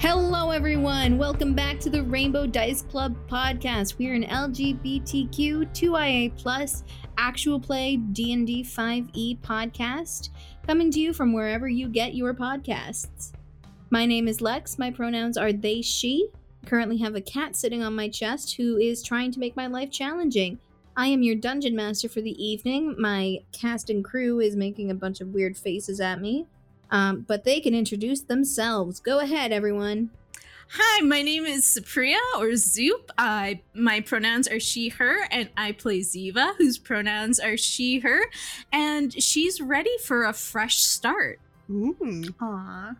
Hello, everyone. Welcome back to the Rainbow Dice Club podcast. We're an LGBTQ 2IA plus actual play D&D 5e podcast coming to you from wherever you get your podcasts. My name is Lex. My pronouns are they, she. Currently have a cat sitting on my chest who is trying to make my life challenging. I am your dungeon master for the evening. My cast and crew is making a bunch of weird faces at me. Um, but they can introduce themselves. Go ahead, everyone. Hi, my name is Supriya or Zoop. I my pronouns are she, her, and I play Ziva, whose pronouns are she, her, and she's ready for a fresh start. Ooh. Aw.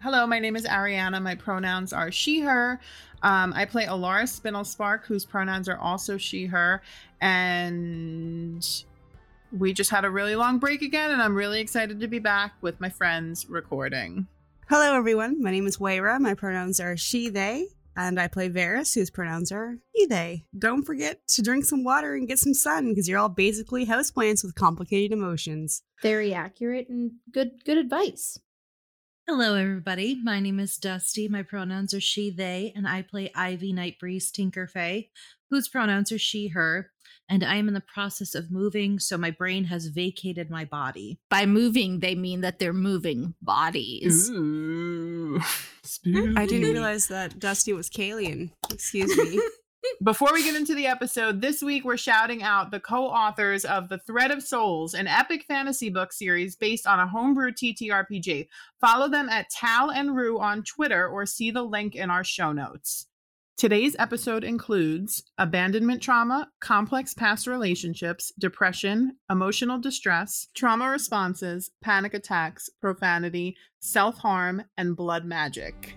Hello, my name is Ariana. My pronouns are she, her. Um, I play Alara Spinelspark, whose pronouns are also she, her. And we just had a really long break again, and I'm really excited to be back with my friends recording. Hello, everyone. My name is Waira. My pronouns are she, they, and I play Varys, whose pronouns are he, they. Don't forget to drink some water and get some sun because you're all basically houseplants with complicated emotions. Very accurate and good good advice. Hello, everybody. My name is Dusty. My pronouns are she, they, and I play Ivy Nightbreeze Tinkerfay, whose pronouns are she, her. And I am in the process of moving, so my brain has vacated my body. By moving, they mean that they're moving bodies. Ooh. I didn't realize that Dusty was Kalian. Excuse me. Before we get into the episode, this week we're shouting out the co authors of The Thread of Souls, an epic fantasy book series based on a homebrew TTRPG. Follow them at Tal and Rue on Twitter or see the link in our show notes. Today's episode includes abandonment trauma, complex past relationships, depression, emotional distress, trauma responses, panic attacks, profanity, self harm, and blood magic.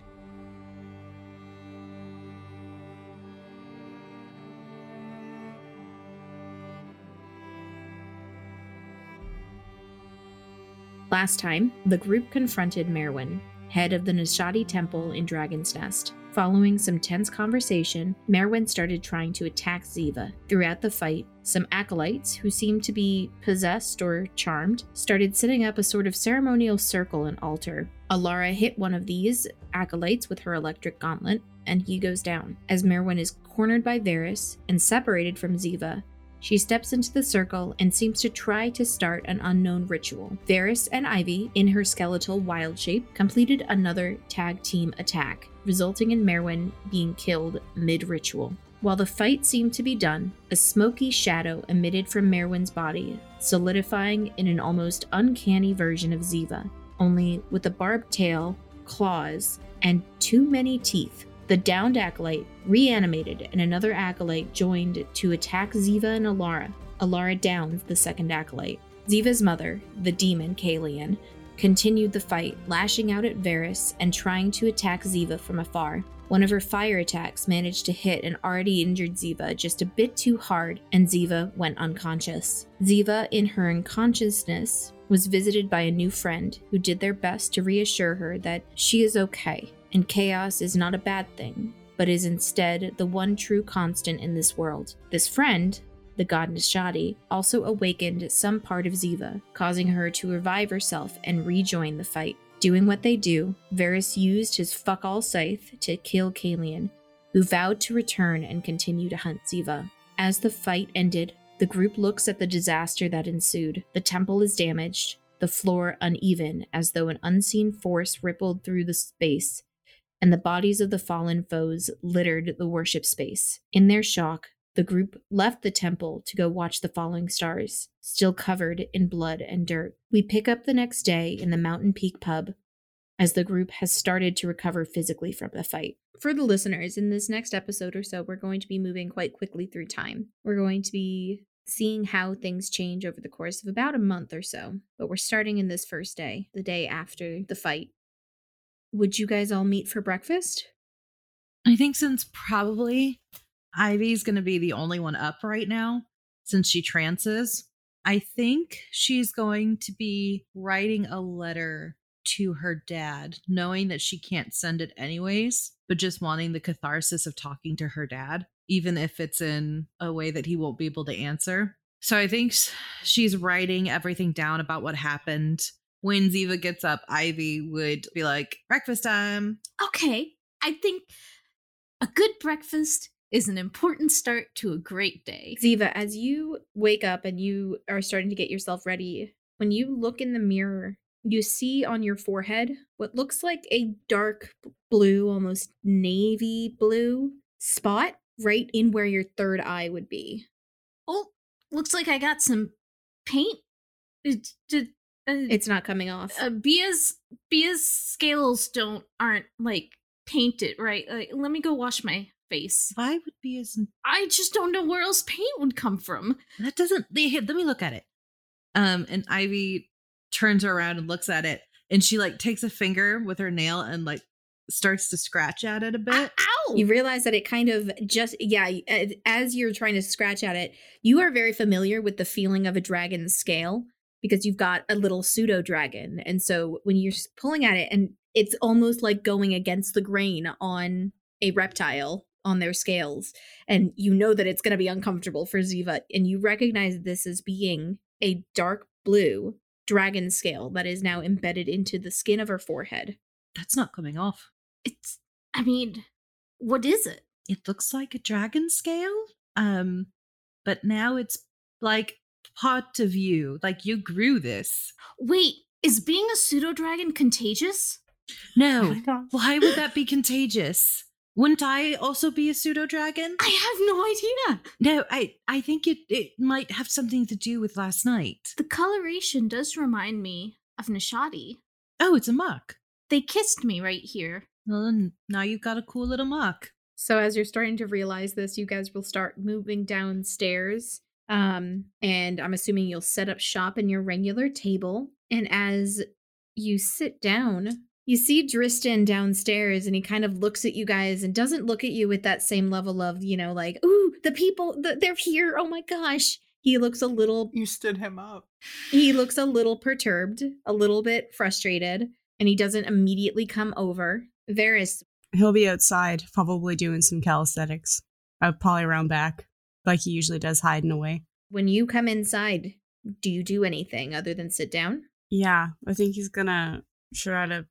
Last time, the group confronted Merwin, head of the Nishadi Temple in Dragon's Nest. Following some tense conversation, Merwin started trying to attack Ziva. Throughout the fight, some acolytes, who seemed to be possessed or charmed, started setting up a sort of ceremonial circle and altar. Alara hit one of these acolytes with her electric gauntlet, and he goes down. As Merwin is cornered by Varys and separated from Ziva, she steps into the circle and seems to try to start an unknown ritual. Varys and Ivy, in her skeletal wild shape, completed another tag team attack, resulting in Merwin being killed mid ritual. While the fight seemed to be done, a smoky shadow emitted from Merwin's body, solidifying in an almost uncanny version of Ziva, only with a barbed tail, claws, and too many teeth. The downed acolyte reanimated, and another acolyte joined to attack Ziva and Alara. Alara downs the second acolyte. Ziva's mother, the demon Kalian, continued the fight, lashing out at Varys and trying to attack Ziva from afar. One of her fire attacks managed to hit an already injured Ziva just a bit too hard, and Ziva went unconscious. Ziva, in her unconsciousness, was visited by a new friend who did their best to reassure her that she is okay and chaos is not a bad thing, but is instead the one true constant in this world. This friend, the god Nishadi, also awakened some part of Ziva, causing her to revive herself and rejoin the fight. Doing what they do, Varys used his fuck all scythe to kill Kalian, who vowed to return and continue to hunt Ziva. As the fight ended, the group looks at the disaster that ensued. The temple is damaged, the floor uneven, as though an unseen force rippled through the space, and the bodies of the fallen foes littered the worship space. In their shock, the group left the temple to go watch the falling stars, still covered in blood and dirt. We pick up the next day in the Mountain Peak pub as the group has started to recover physically from the fight. For the listeners, in this next episode or so, we're going to be moving quite quickly through time. We're going to be seeing how things change over the course of about a month or so, but we're starting in this first day, the day after the fight. Would you guys all meet for breakfast? I think since probably Ivy's going to be the only one up right now, since she trances, I think she's going to be writing a letter to her dad, knowing that she can't send it anyways, but just wanting the catharsis of talking to her dad, even if it's in a way that he won't be able to answer. So I think she's writing everything down about what happened. When Ziva gets up, Ivy would be like, breakfast time. Okay. I think a good breakfast is an important start to a great day. Ziva, as you wake up and you are starting to get yourself ready, when you look in the mirror, you see on your forehead what looks like a dark blue, almost navy blue spot right in where your third eye would be. Oh, looks like I got some paint. It, it, uh, It's not coming off. uh, Bia's Bia's scales don't aren't like painted right. Like, let me go wash my face. Why would be as I just don't know where else paint would come from. that doesn't they- here, let me look at it. Um and Ivy turns around and looks at it and she like takes a finger with her nail and like starts to scratch at it a bit. Ow! You realize that it kind of just, yeah, as you're trying to scratch at it, you are very familiar with the feeling of a dragon's scale because you've got a little pseudo dragon. And so when you're pulling at it, and it's almost like going against the grain on a reptile on their scales. And you know that it's going to be uncomfortable for Ziva. And you recognize this as being a dark blue dragon scale that is now embedded into the skin of her forehead. That's not coming off. it's. I mean, what is it? It looks like a dragon scale. Um but now it's like part of you. Like you grew this. Wait, is being a pseudo dragon contagious? No. Why would that be contagious? Wouldn't I also be a pseudo dragon? I have no idea. No, I I think it it might have something to do with last night. The coloration does remind me of Nishadi. Oh, it's a muck. They kissed me right here. Well, then now you've got a cool little muck. So as you're starting to realize this, you guys will start moving downstairs. Um, and I'm assuming you'll set up shop in your regular table. And as you sit down, you see Dristan downstairs and he kind of looks at you guys and doesn't look at you with that same level of, you know, like, ooh, the people, th- they're here. Oh my gosh. He looks a little You stood him up. he looks a little perturbed, a little bit frustrated, and he doesn't immediately come over. Varys, He'll be outside, probably doing some calisthenics. Uh, probably around back, like he usually does, hiding away. when you come inside, do you do anything other than sit down? Yeah, I think he's gonna try to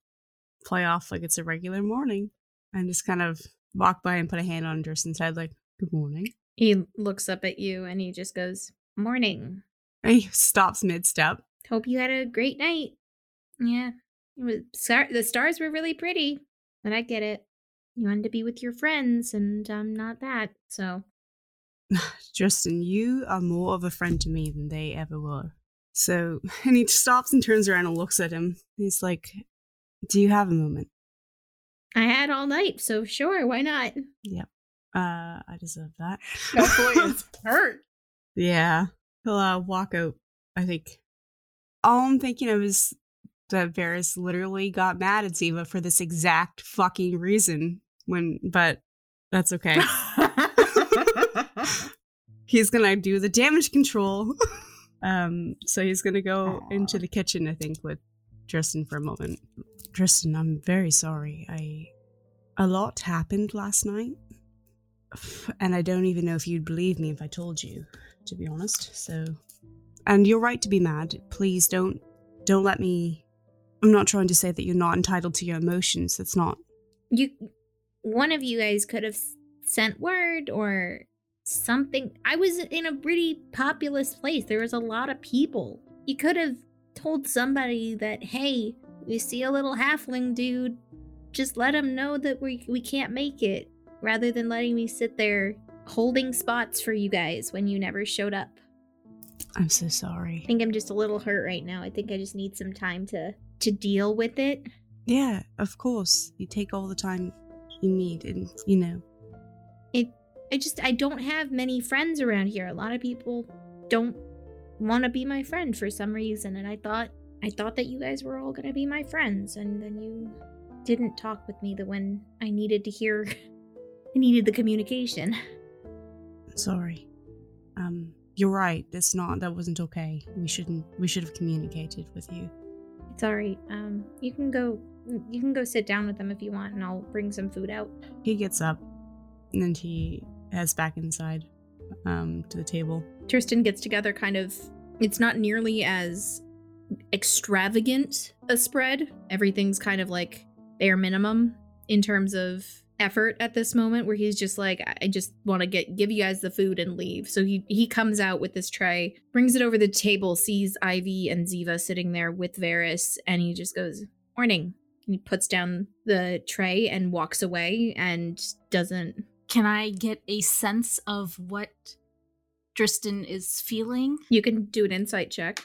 play off like it's a regular morning and just kind of walk by and put a hand on Tristan's head, like, good morning. He looks up at you and he just goes, Morning. And he stops mid step. Hope you had a great night. Yeah. It was, star- the stars were really pretty, but I get it. You wanted to be with your friends, and I'm not that, so. Justin, you are more of a friend to me than they ever were. So, and he stops and turns around and looks at him. He's like, Do you have a moment? I had all night, so sure, why not? Uh, I deserve that. That boy is hurt. Yeah. He'll uh, walk out, I think. All I'm thinking of is that Varys literally got mad at Ziva for this exact fucking reason. When, but that's okay. he's gonna do the damage control. um, so he's gonna go into the kitchen, I think, with Tristan for a moment. Tristan, I'm very sorry. I a lot happened last night, and I don't even know if you'd believe me if I told you, to be honest. So, and you're right to be mad. Please don't don't let me. I'm not trying to say that you're not entitled to your emotions. That's not. You, one of you guys could have sent word or something. I was in a pretty populous place. There was a lot of people. You could have told somebody that, hey, we see a little halfling dude. Just let him know that we we can't make it, rather than letting me sit there holding spots for you guys when you never showed up. I'm so sorry. I think I'm just a little hurt right now. I think I just need some time to to deal with it. Yeah, of course. You take all the time you need, and you know. It I just I don't have many friends around here. A lot of people don't want to be my friend for some reason, and I thought I thought that you guys were all going to be my friends, and then you didn't talk with me the when I needed to hear I needed the communication. Sorry. Um, you're right. That's not. That wasn't okay. We shouldn't. We should have communicated with you. It's all right. Um you can go you can go sit down with them if you want and I'll bring some food out. He gets up, and then he heads back inside, um, to the table. Tristan gets together kind of it's not nearly as extravagant a spread. Everything's kind of like bare minimum. in terms of effort at this moment where he's just like I just want to get give you guys the food and leave. So he he comes out with this tray, brings it over the table, sees Ivy and Ziva sitting there with Varys and he just goes, "Morning." And he puts down the tray and walks away and doesn't Can I get a sense of what Tristan is feeling? You can do an insight check.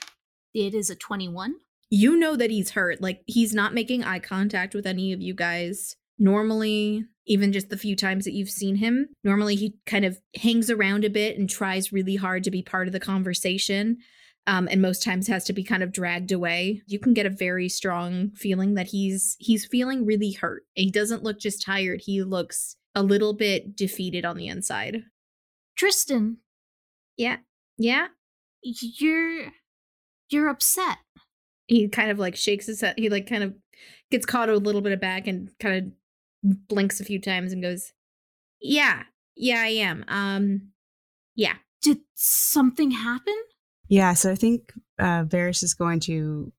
It is a 21. You know that he's hurt. Like he's not making eye contact with any of you guys. Normally, even just the few times that you've seen him, normally he kind of hangs around a bit and tries really hard to be part of the conversation. Um, and most times has to be kind of dragged away. You can get a very strong feeling that he's he's feeling really hurt. He doesn't look just tired. He looks a little bit defeated on the inside. Tristan, Yeah. Yeah. you're you're upset. he kind of like shakes his head. He like kind of gets caught a little bit of back and kind of blinks a few times and goes, "Yeah, yeah, I am. Um, yeah." Did something happen? Yeah, so I think uh, Varys is going to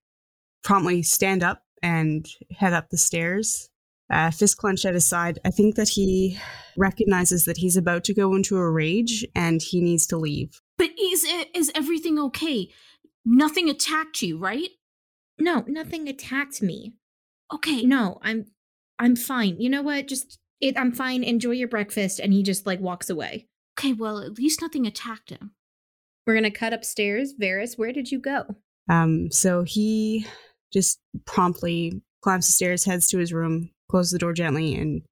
promptly stand up and head up the stairs, uh, fist clenched at his side. I think that he recognizes that he's about to go into a rage and he needs to leave. But is is everything okay? Nothing attacked you, right? No, nothing attacked me. Okay. No, I'm, I'm fine. You know what? Just it. I'm fine. Enjoy your breakfast. And he just like walks away. Okay, well, at least nothing attacked him. We're gonna cut upstairs. Varys, where did you go? Um, so he just promptly climbs the stairs, heads to his room, closes the door gently, and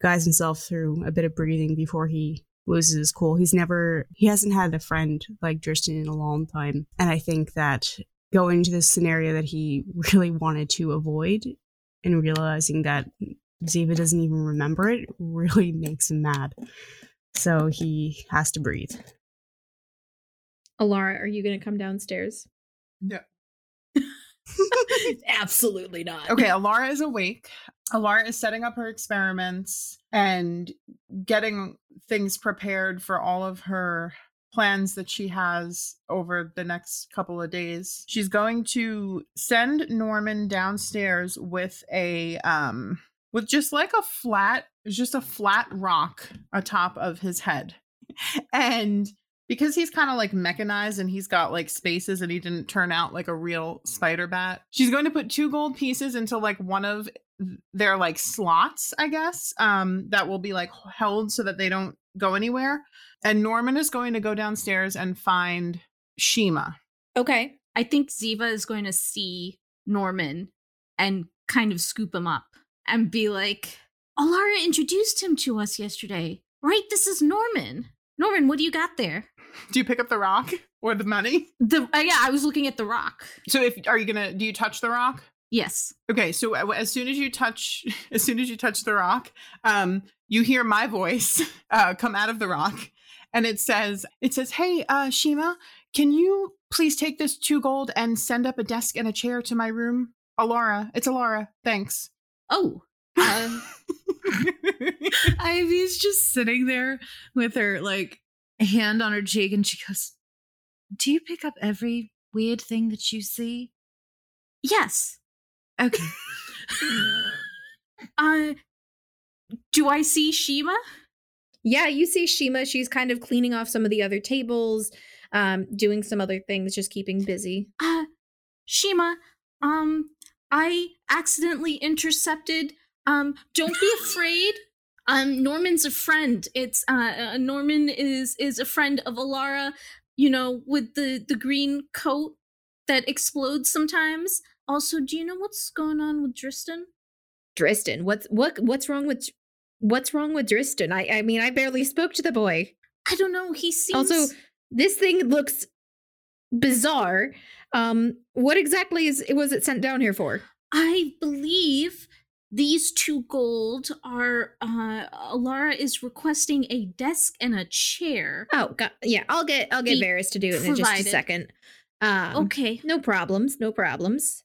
guides himself through a bit of breathing before he loses his cool. He's never, he hasn't had a friend like Dristan in a long time. And I think that going to this scenario that he really wanted to avoid and realizing that Ziva doesn't even remember it really makes him mad. So he has to breathe. Alara, are you gonna come downstairs? No. Absolutely not. Okay, Alara is awake. Alara is setting up her experiments and getting things prepared for all of her plans that she has over the next couple of days. She's going to send Norman downstairs with a um with just like a flat just a flat rock atop of his head. And because he's kind of like mechanized and he's got like spaces and he didn't turn out like a real spider bat, she's going to put two gold pieces into like one of their like slots, I guess, um, that will be like held so that they don't go anywhere. And Norman is going to go downstairs and find Shima. Okay. I think Ziva is going to see Norman and kind of scoop him up and be like, Alara introduced him to us yesterday, right? This is Norman. Norman, what do you got there? Do you pick up the rock or the money? The uh, yeah, I was looking at the rock. So if are you gonna do you touch the rock? Yes. Okay, so as soon as you touch, as soon as you touch the rock, um, you hear my voice uh, come out of the rock, and it says, "It says, hey, uh, Shima, can you please take this two gold and send up a desk and a chair to my room? Alara, it's Alara. Thanks." Oh. Uh, Ivy's just sitting there with her like hand on her cheek and she goes, Do you pick up every weird thing that you see? yes. Okay. Uh do I see Shima? Yeah, you see Shima. She's kind of cleaning off some of the other tables, um, doing some other things, just keeping busy. Uh Shima, um I accidentally intercepted um don't be afraid. Um Norman's a friend. It's uh, uh Norman is is a friend of Alara, you know, with the the green coat that explodes sometimes. Also, do you know what's going on with Dristan? Dristan, what's what what's wrong with what's wrong with Dristan? I I mean, I barely spoke to the boy. I don't know. He seems Also, this thing looks bizarre. Um, what exactly is was it sent down here for? I believe these two gold are uh Alara is requesting a desk and a chair. Oh, got, yeah, I'll get I'll get Varys to do it in just a second. Um, Okay. no problems, no problems.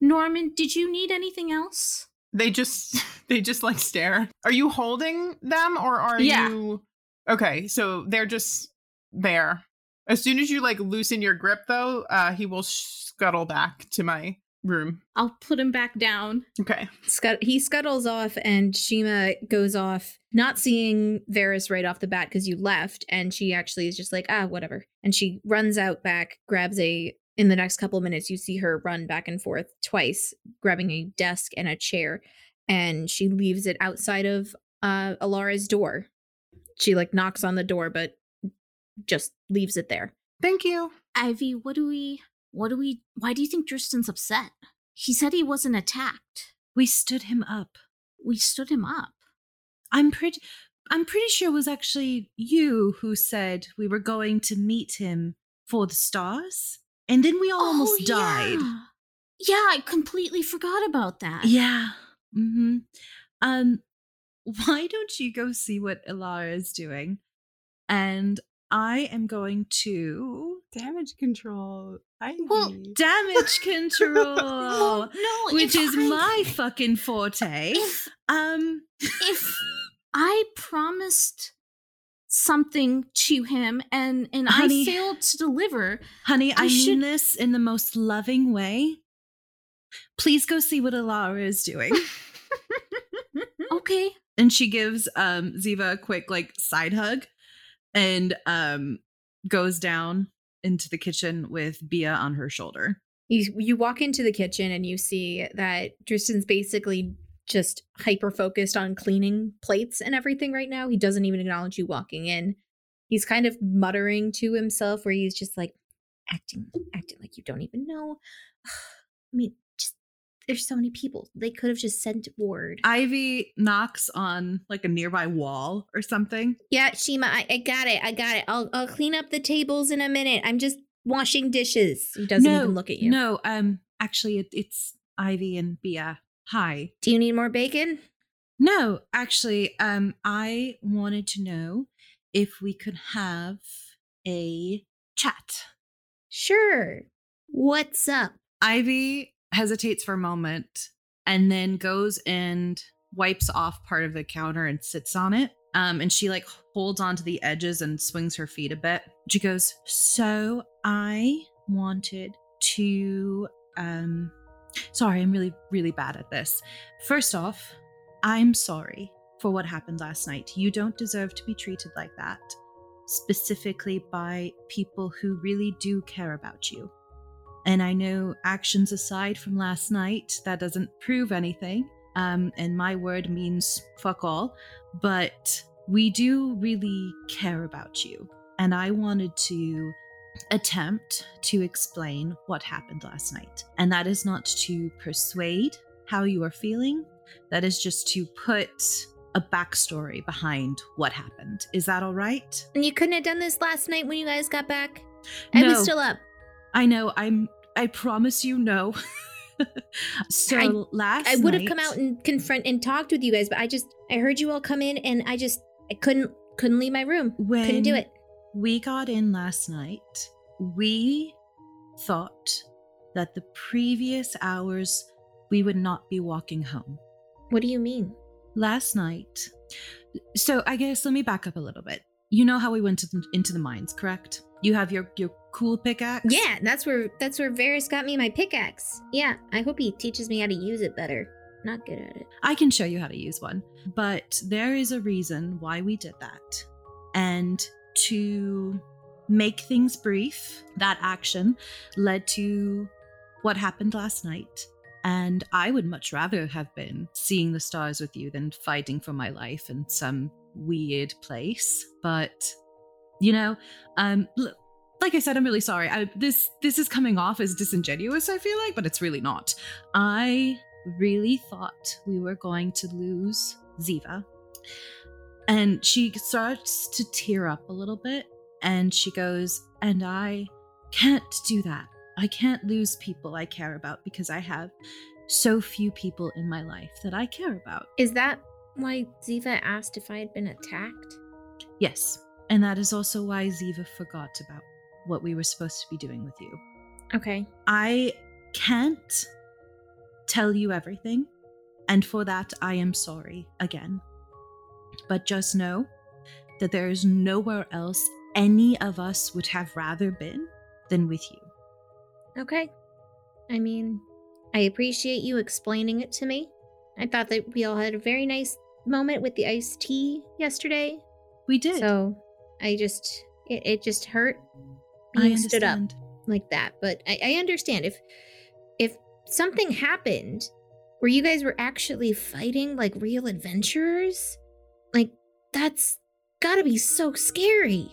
Norman, did you need anything else? They just, they just like stare. Are you holding them or are Yeah. you? Okay, so they're just there. As soon as you like loosen your grip, though, uh, he will scuttle back to my room. I'll put him back down. Okay. Scut- he scuttles off, and Shima goes off, not seeing Varys right off the bat because you left, and she actually is just like, ah, whatever. And she runs out back, grabs a. In the next couple of minutes, you see her run back and forth twice, grabbing a desk and a chair, and she leaves it outside of uh, Alara's door. She like knocks on the door, but just leaves it there. Thank you. Ivy, what do we what do we why do you think Tristan's upset? He said he wasn't attacked. We stood him up. We stood him up. I'm pretty I'm pretty sure it was actually you who said we were going to meet him for the stars. And then we all almost Oh, died. Yeah. Yeah, I completely forgot about that. Yeah. Mm-hmm. Um, why don't you go see what Alara is doing? And I am going to Damage control. Ivy. Well, damage control, Well, no, which is I- my fucking forte. if Um, if I promised something to him and and Honey. I failed to deliver, honey, I, I mean should- this in the most loving way. Please go see what Alara is doing. okay. and she gives um Ziva a quick like side hug and um goes down into the kitchen with Bia on her shoulder. You you walk into the kitchen and you see that Tristan's basically just hyper focused on cleaning plates and everything right now. He doesn't even acknowledge you walking in. He's kind of muttering to himself where he's just like acting acting like you don't even know. I mean, just there's so many people. They could have just sent word. Ivy knocks on like a nearby wall or something. yeah, Shima, I, I got it. I got it. I'll I'll clean up the tables in a minute. I'm just washing dishes. He doesn't no, even look at you. No, um actually it, it's Ivy and Bia. Hi. Do you need more bacon? No, actually um I wanted to know if we could have a chat. Sure. What's up? Ivy hesitates for a moment and then goes and wipes off part of the counter and sits on it. Um, and she like holds onto the edges and swings her feet a bit. She goes, So I wanted to um sorry, I'm really, really bad at this. First off, I'm sorry for what happened last night. You don't deserve to be treated like that. Specifically by people who really do care about you. And I know actions aside from last night, that doesn't prove anything. Um, and my word means fuck all. But we do really care about you. And I wanted to attempt to explain what happened last night. And that is not to persuade how you are feeling, that is just to put a backstory behind what happened. Is that all right? And you couldn't have done this last night when you guys got back? I No. was still up. I know. I'm. I promise you, no. so I- last, I would have come out and confront and talked with you guys, but I just I heard you all come in and I just I couldn't couldn't leave my room. when couldn't do it. We got in last night. We thought that the previous hours we would not be walking home. What do you mean? Last night. So I guess let me back up a little bit. You know how we went to the, into the mines, correct? You have your your cool pickaxe. Yeah, that's where that's where Varys got me my pickaxe. Yeah, I hope he teaches me how to use it better. Not good at it. I can show you how to use one. But there is a reason why we did that. And to make things brief, that action led to what happened last night. And I would much rather have been seeing the stars with you than fighting for my life in some weird place. But, you know, um, like I said, I'm really sorry. I, this this is coming off as disingenuous. I feel like, but it's really not. I really thought we were going to lose Ziva. And she starts to tear up a little bit and she goes, And I can't do that. I can't lose people I care about because I have so few people in my life that I care about. Is that why Ziva asked if I had been attacked? Yes. And that is also why Ziva forgot about what we were supposed to be doing with you. Okay. I can't tell you everything, and for that I am sorry again. But just know that there is nowhere else any of us would have rather been than with you. Okay. I mean, I appreciate you explaining it to me. I thought that we all had a very nice moment with the iced tea yesterday. We did. So I just, it, it just hurt I being stood up like that. But I, I understand if if something happened where you guys were actually fighting like real adventurers, like that's gotta be so scary.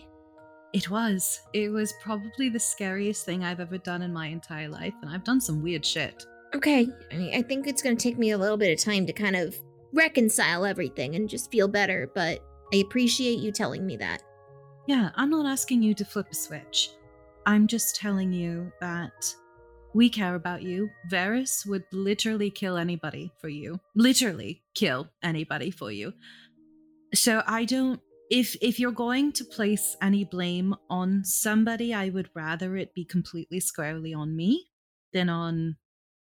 It was. It was probably the scariest thing I've ever done in my entire life, and I've done some weird shit. Okay, I, mean, I think it's gonna take me a little bit of time to kind of reconcile everything and just feel better, but I appreciate you telling me that. Yeah, I'm not asking you to flip a switch. I'm just telling you that we care about you. Varys would literally kill anybody for you. Literally kill anybody for you. So I don't if if you're going to place any blame on somebody, I would rather it be completely squarely on me than on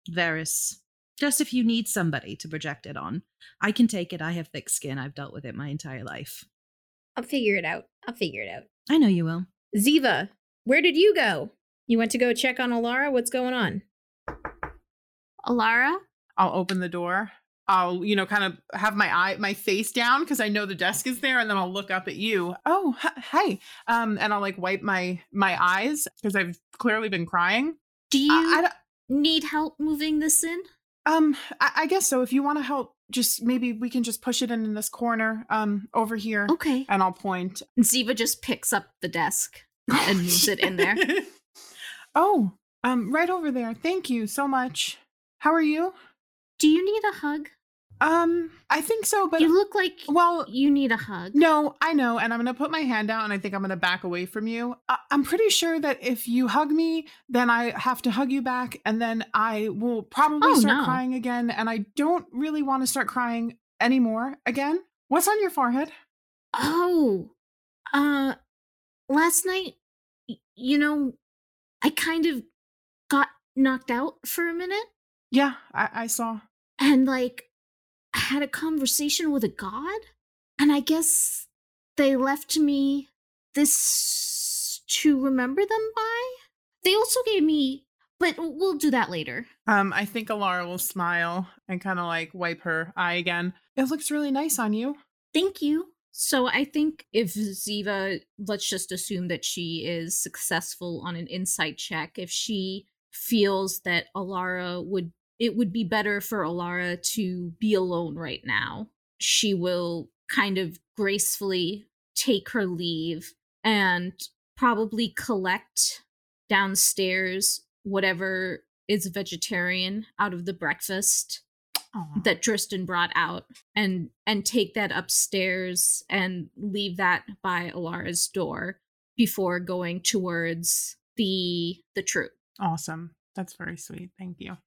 Varys. Just if you need somebody to project it on. I can take it. I have thick skin. I've dealt with it my entire life. I'll figure it out. I'll figure it out. I know you will. Ziva, where did you go? You went to go check on Alara? What's going on? Alara? I'll open the door. I'll, you know, kind of have my eye, my face down because I know the desk is there, and then I'll look up at you. Oh, hi. um, and I'll like wipe my my eyes because I've clearly been crying. Do you I, need help moving this in? um, I, I guess so. If you want to help, just maybe we can just push it in, in this corner, um, over here, Okay. and I'll point. Ziva just picks up the desk and moves it in there. oh, um, right over there. Thank you so much. How are you? Do you need a hug? Um, I think so, but you look like well, you need a hug. No, I know, and I'm gonna put my hand out, and I think I'm gonna back away from you. I- I'm pretty sure that if you hug me, then I have to hug you back, and then I will probably Oh, start no. crying again, and I don't really want to start crying anymore again. What's on your forehead? Oh, uh, last night, y- you know, I kind of got knocked out for a minute Yeah, I, I saw. And like I had a conversation with a god, and I guess they left me this to remember them by. They also gave me, but we'll do that later. Um, I think Alara will smile and kind of like wipe her eye again. It looks really nice on you. Thank you. So I think if Ziva, let's just assume that she is successful on an insight check, if she feels that Alara would it would be better for Alara to be alone right now, she will kind of gracefully take her leave and probably collect downstairs whatever is vegetarian out of the breakfast Aw. that Tristan brought out and and take that upstairs and leave that by Alara's door before going towards the the troop. awesome. That's very sweet. Thank you.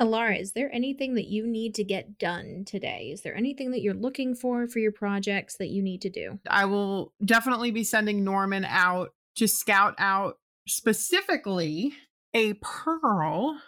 Alara, is there anything that you need to get done today? Is there anything that you're looking for for your projects that you need to do? I will definitely be sending Norman out to scout out specifically a pearl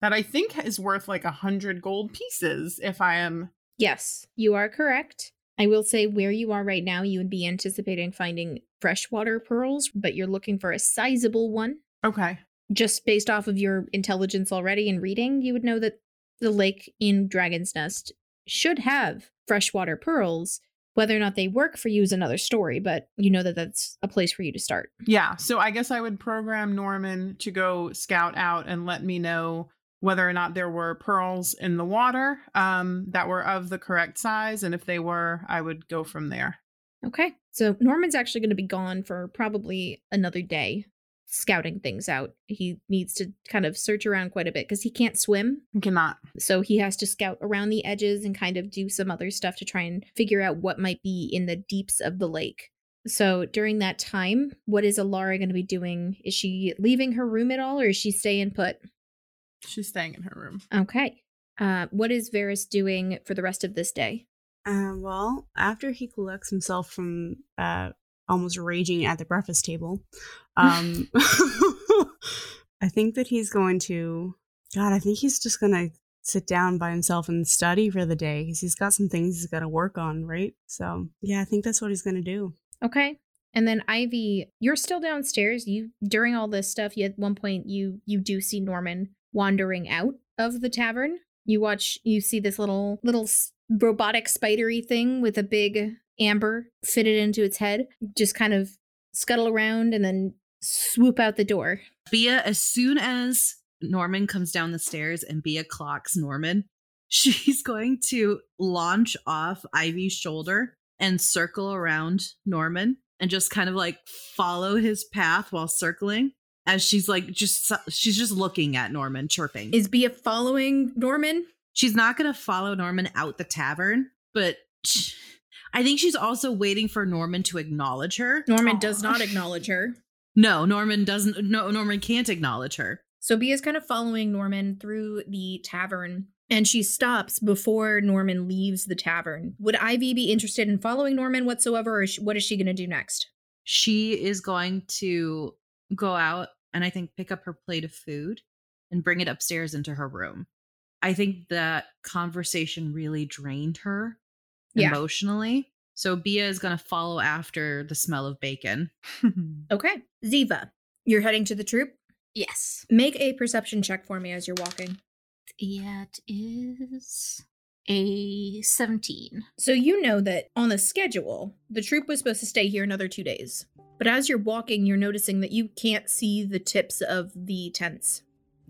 that I think is worth like a hundred gold pieces. If I am Yes, you are correct. I will say where you are right now, you would be anticipating finding freshwater pearls, but you're looking for a sizable one. okay, Just based off of your intelligence already and reading, you would know that the lake in Dragon's Nest should have freshwater pearls. Whether or not they work for you is another story, but you know that that's a place for you to start. yeah. So I guess I would program Norman to go scout out and let me know whether or not there were pearls in the water um, that were of the correct size, and if they were, I would go from there. Okay. So Norman's actually going to be gone for probably another day scouting things out. He needs to kind of search around quite a bit because he can't swim. I cannot. So he has to scout around the edges and kind of do some other stuff to try and figure out what might be in the deeps of the lake. So during that time, what is Alara going to be doing? Is she leaving her room at all or is she staying put? She's staying in her room. Okay. Uh, what is Varys doing for the rest of this day? Uh, well, after he collects himself from uh, almost raging at the breakfast table, um, I think that he's going to. God, I think he's just gonna sit down by himself and study for the day because he's got some things he's got to work on, right? So yeah, I think that's what he's gonna do. Okay. And then Ivy, you're still downstairs. You during all this stuff, you at one point you you do see Norman wandering out of the tavern. You watch, you see this little, little robotic spidery thing with a big amber fitted into its head, just kind of scuttle around and then swoop out the door. Bia, as soon as Norman comes down the stairs and Bia clocks Norman, she's going to launch off Ivy's shoulder and circle around Norman and just kind of like follow his path while circling as she's like just she's just looking at Norman chirping. Is Bia following Norman? she's not going to follow Norman out the tavern, but sh- I think she's also waiting for Norman to acknowledge her. Norman Aw. does not acknowledge her. No, Norman doesn't no Norman can't acknowledge her. So Bia's kind of following Norman through the tavern and she stops before Norman leaves the tavern. Would Ivy be interested in following Norman whatsoever, or what is she going to do next? she is going to go out and I think pick up her plate of food and bring it upstairs into her room. I think that conversation really drained her Yeah. emotionally. So Bia is going to follow after the smell of bacon. Okay. Ziva, you're heading to the troop. Yes. Make a perception check for me as you're walking. It is a 17. So you know that on the schedule, the troop was supposed to stay here another two days. But as you're walking, you're noticing that you can't see the tips of the tents.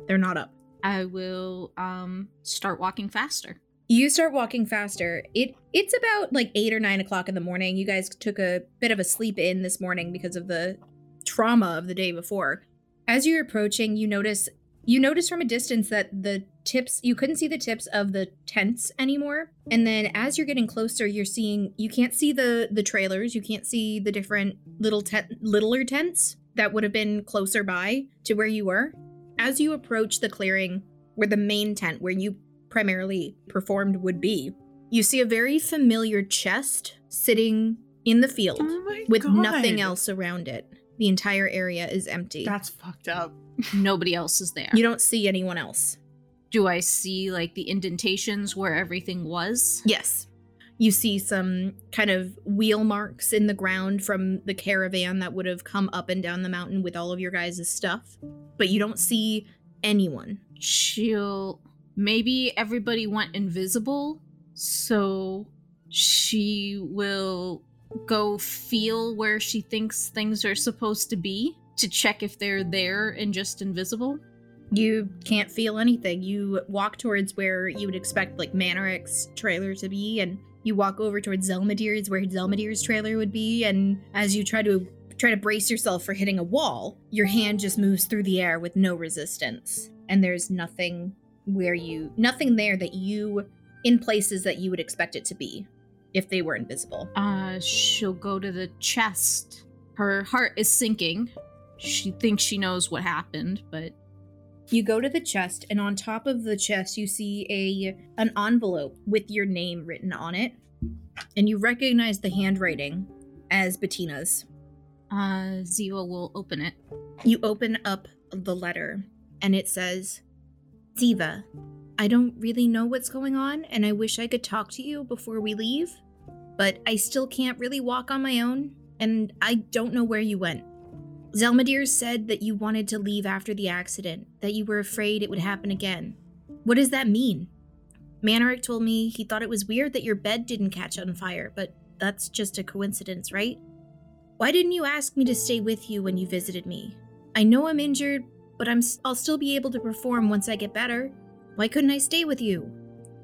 They're not up. I will um start walking faster. You start walking faster. It it's about like eight or nine o'clock in the morning. You guys took a bit of a sleep in this morning because of the trauma of the day before. As you're approaching, you notice you notice from a distance that the tips you couldn't see the tips of the tents anymore. And then as you're getting closer, you're seeing you can't see the the trailers. You can't see the different little tent littler tents that would have been closer by to where you were. As you approach the clearing where the main tent where you primarily performed would be, you see a very familiar chest sitting in the field Oh with God. nothing else around it. The entire area is empty. That's fucked up. Nobody else is there. you don't see anyone else. Do I see like the indentations where everything was? Yes. You see some kind of wheel marks in the ground from the caravan that would have come up and down the mountain with all of your guys' stuff, but you don't see anyone. She'll maybe everybody went invisible, so she will go feel where she thinks things are supposed to be to check if they're there and just invisible. You can't feel anything. You walk towards where you would expect like Manarik's trailer to be, and you walk over towards Zelmadir's where Zelmadir's trailer would be, and as you try to try to brace yourself for hitting a wall, your hand just moves through the air with no resistance. And there's nothing where you nothing there that you in places that you would expect it to be if they were invisible. Uh, she'll go to the chest. Her heart is sinking. She thinks she knows what happened, but You go to the chest, and on top of the chest, you see a an envelope with your name written on it, and you recognize the handwriting as Bettina's. uh, Ziva will open it. You open up the letter, and it says, "Ziva, I don't really know what's going on, and I wish I could talk to you before we leave, but I still can't really walk on my own, and I don't know where you went." Zelmadir said that you wanted to leave after the accident, that you were afraid it would happen again. What does that mean? Manarik told me he thought it was weird that your bed didn't catch on fire, but that's just a coincidence, right? Why didn't you ask me to stay with you when you visited me? I know I'm injured, but I'm s- I'll still be able to perform once I get better. Why couldn't I stay with you?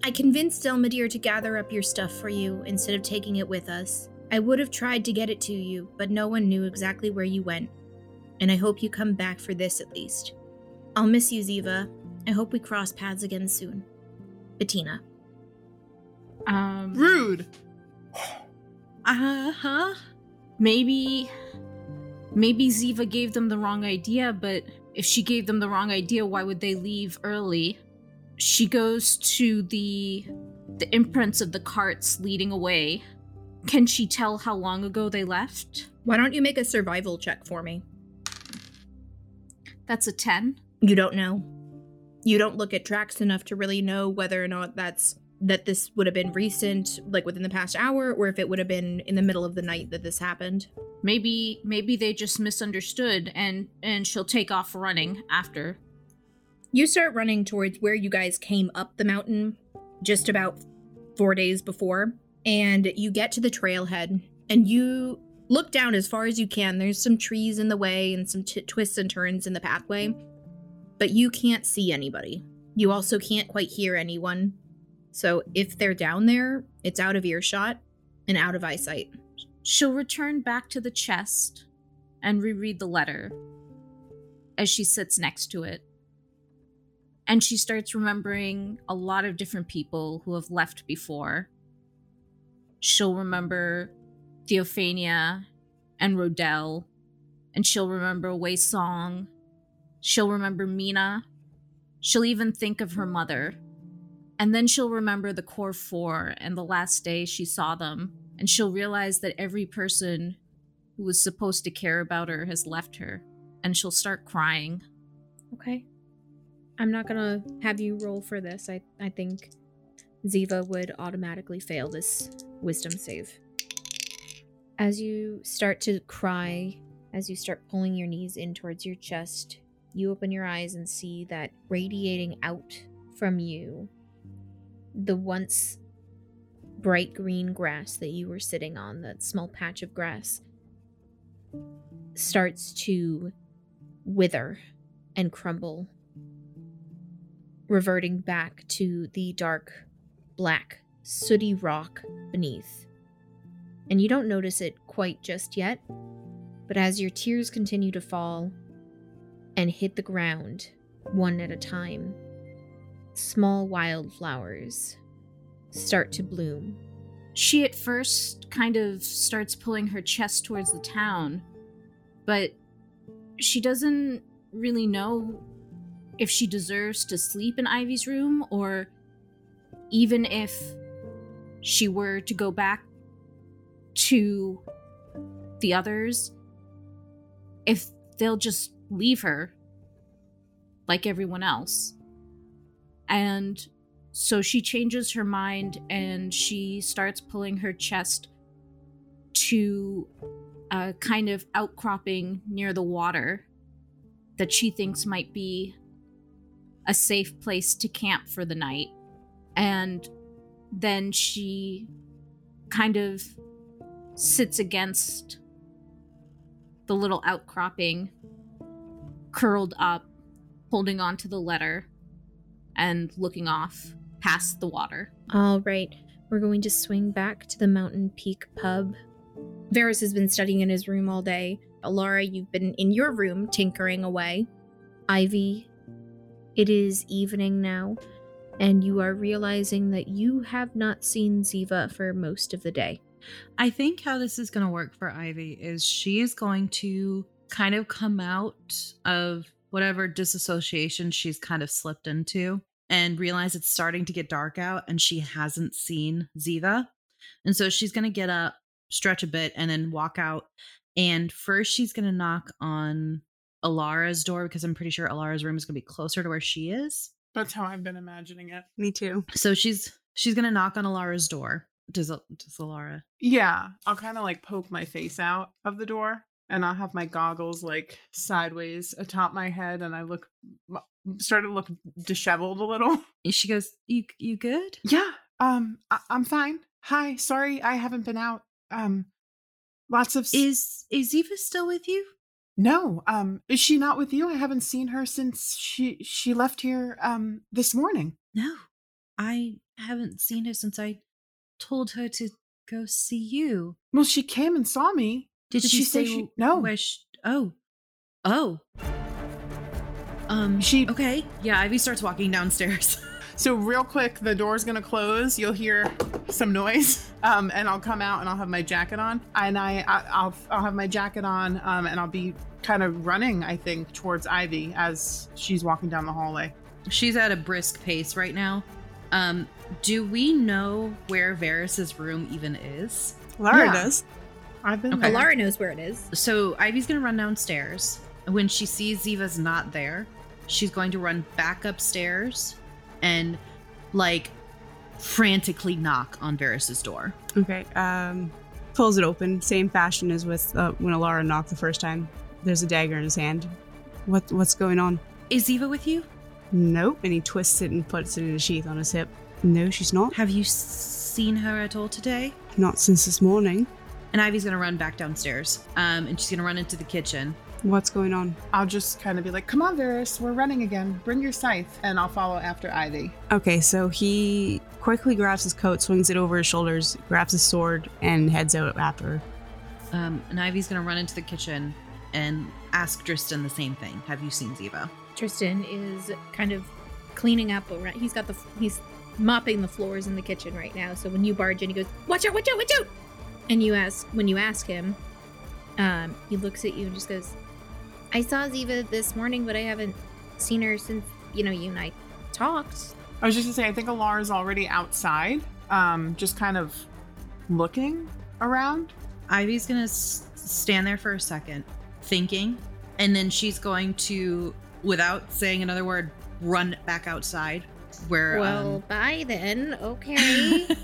I convinced Zelmadir to gather up your stuff for you instead of taking it with us. I would have tried to get it to you, but no one knew exactly where you went. And I hope you come back for this at least. I'll miss you, Ziva. I hope we cross paths again soon. Bettina. Um, Rude. Uh huh. maybe maybe Ziva gave them the wrong idea, but if she gave them the wrong idea, why would they leave early? She goes to the the imprints of the carts leading away. Can she tell how long ago they left? Why don't you make a survival check for me? That's a 10. You don't know. You don't look at tracks enough to really know whether or not that's that this would have been recent, like within the past hour, or if it would have been in the middle of the night that this happened. Maybe maybe they just misunderstood and and she'll take off running after. You start running towards where you guys came up the mountain just about four days before, and you get to the trailhead, and you look down as far as you can. There's some trees in the way and some t- twists and turns in the pathway, but you can't see anybody. You also can't quite hear anyone. So if they're down there, it's out of earshot and out of eyesight. She'll return back to the chest and reread the letter as she sits next to it. And she starts remembering a lot of different people who have left before. She'll remember Theophania and Rodell, and she'll remember Wei Song. She'll remember Mina. She'll even think of her mother. And then she'll remember the core four and the last day she saw them. And she'll realize that every person who was supposed to care about her has left her. And she'll start crying. Okay. I'm not gonna have you roll for this. I, I think Ziva would automatically fail this wisdom save. As you start to cry, as you start pulling your knees in towards your chest, you open your eyes and see that radiating out from you, the once bright green grass that you were sitting on, that small patch of grass, starts to wither and crumble, reverting back to the dark, black, sooty rock beneath. And you don't notice it quite just yet, but as your tears continue to fall and hit the ground, one at a time, small wildflowers start to bloom. She at first kind of starts pulling her chest towards the town, but she doesn't really know if she deserves to sleep in Ivy's room or even if she were to go back to the others, if they'll just leave her like everyone else. And so she changes her mind and she starts pulling her chest to a kind of outcropping near the water that she thinks might be a safe place to camp for the night. And then she kind of sits against the little outcropping, curled up, holding on to the letter, and looking off past the water. All right, we're going to swing back to the Mountain Peak pub. Varys has been studying in his room all day. Alara, you've been in your room tinkering away. Ivy, it is evening now, and you are realizing that you have not seen Ziva for most of the day. I think how this is going to work for Ivy is she is going to kind of come out of whatever disassociation she's kind of slipped into and realize it's starting to get dark out and she hasn't seen Ziva. And so she's going to get up, stretch a bit, and then walk out. And first, she's going to knock on Alara's door because I'm pretty sure Alara's room is going to be closer to where she is. That's how I've been imagining it. Me too. So she's she's going to knock on Alara's door. Does does Alara? Yeah, I'll kind of like poke my face out of the door and I'll have my goggles like sideways atop my head and I look started to look disheveled a little. She goes, "You you good?" Yeah. Um I- I'm fine. Hi. Sorry I haven't been out. Um lots of s- Is is Eva still with you? No. Um is she not with you? I haven't seen her since she she left here um this morning. No, I haven't seen her since I told her to go see you. Well, she came and saw me. Did, Did she, she say, say she- no. Where she, oh, oh. Um. She- okay. Yeah. Ivy starts walking downstairs. So real quick, the door's gonna close. You'll hear some noise, um, and I'll come out and I'll have my jacket on, and I, I I'll I'll have my jacket on, um, and I'll be kind of running, I think, towards Ivy as she's walking down the hallway. She's at a brisk pace right now. Um. Do we know where Varys's room even is? Alara Yeah. does. I've been Okay. Alara knows where it is. So Ivy's gonna run downstairs. When she sees Ziva's not there, she's going to run back upstairs and like frantically knock on Varys's door. Okay. Um, pulls it open, same fashion as with uh, when Alara knocked the first time. There's a dagger in his hand. What what's going on? Is Ziva with you? Nope. And he twists it and puts it in a sheath on his hip. No, she's not. Have you seen her at all today? Not since this morning. And Ivy's gonna run back downstairs. Um, and she's gonna run into the kitchen. What's going on? I'll just kind of be like, come on, Varys, we're running again. Bring your scythe. And I'll follow after Ivy. Okay, so he quickly grabs his coat, swings it over his shoulders, grabs his sword, and heads out after her. Um, and Ivy's gonna run into the kitchen and ask Tristan the same thing. Have you seen Ziva? Tristan is kind of cleaning up around. He's got the he's mopping the floors in the kitchen right now. So when you barge in, he goes, "Watch out! Watch out! Watch out!" And you ask when you ask him, um, he looks at you and just goes, "I saw Ziva this morning, but I haven't seen her since you know you and I talked." I was just gonna say, I think Alara's already outside, um, just kind of looking around. Ivy's gonna s- stand there for a second, thinking, and then she's going to, without saying another word, run back outside where Well, um, bye then. Okay.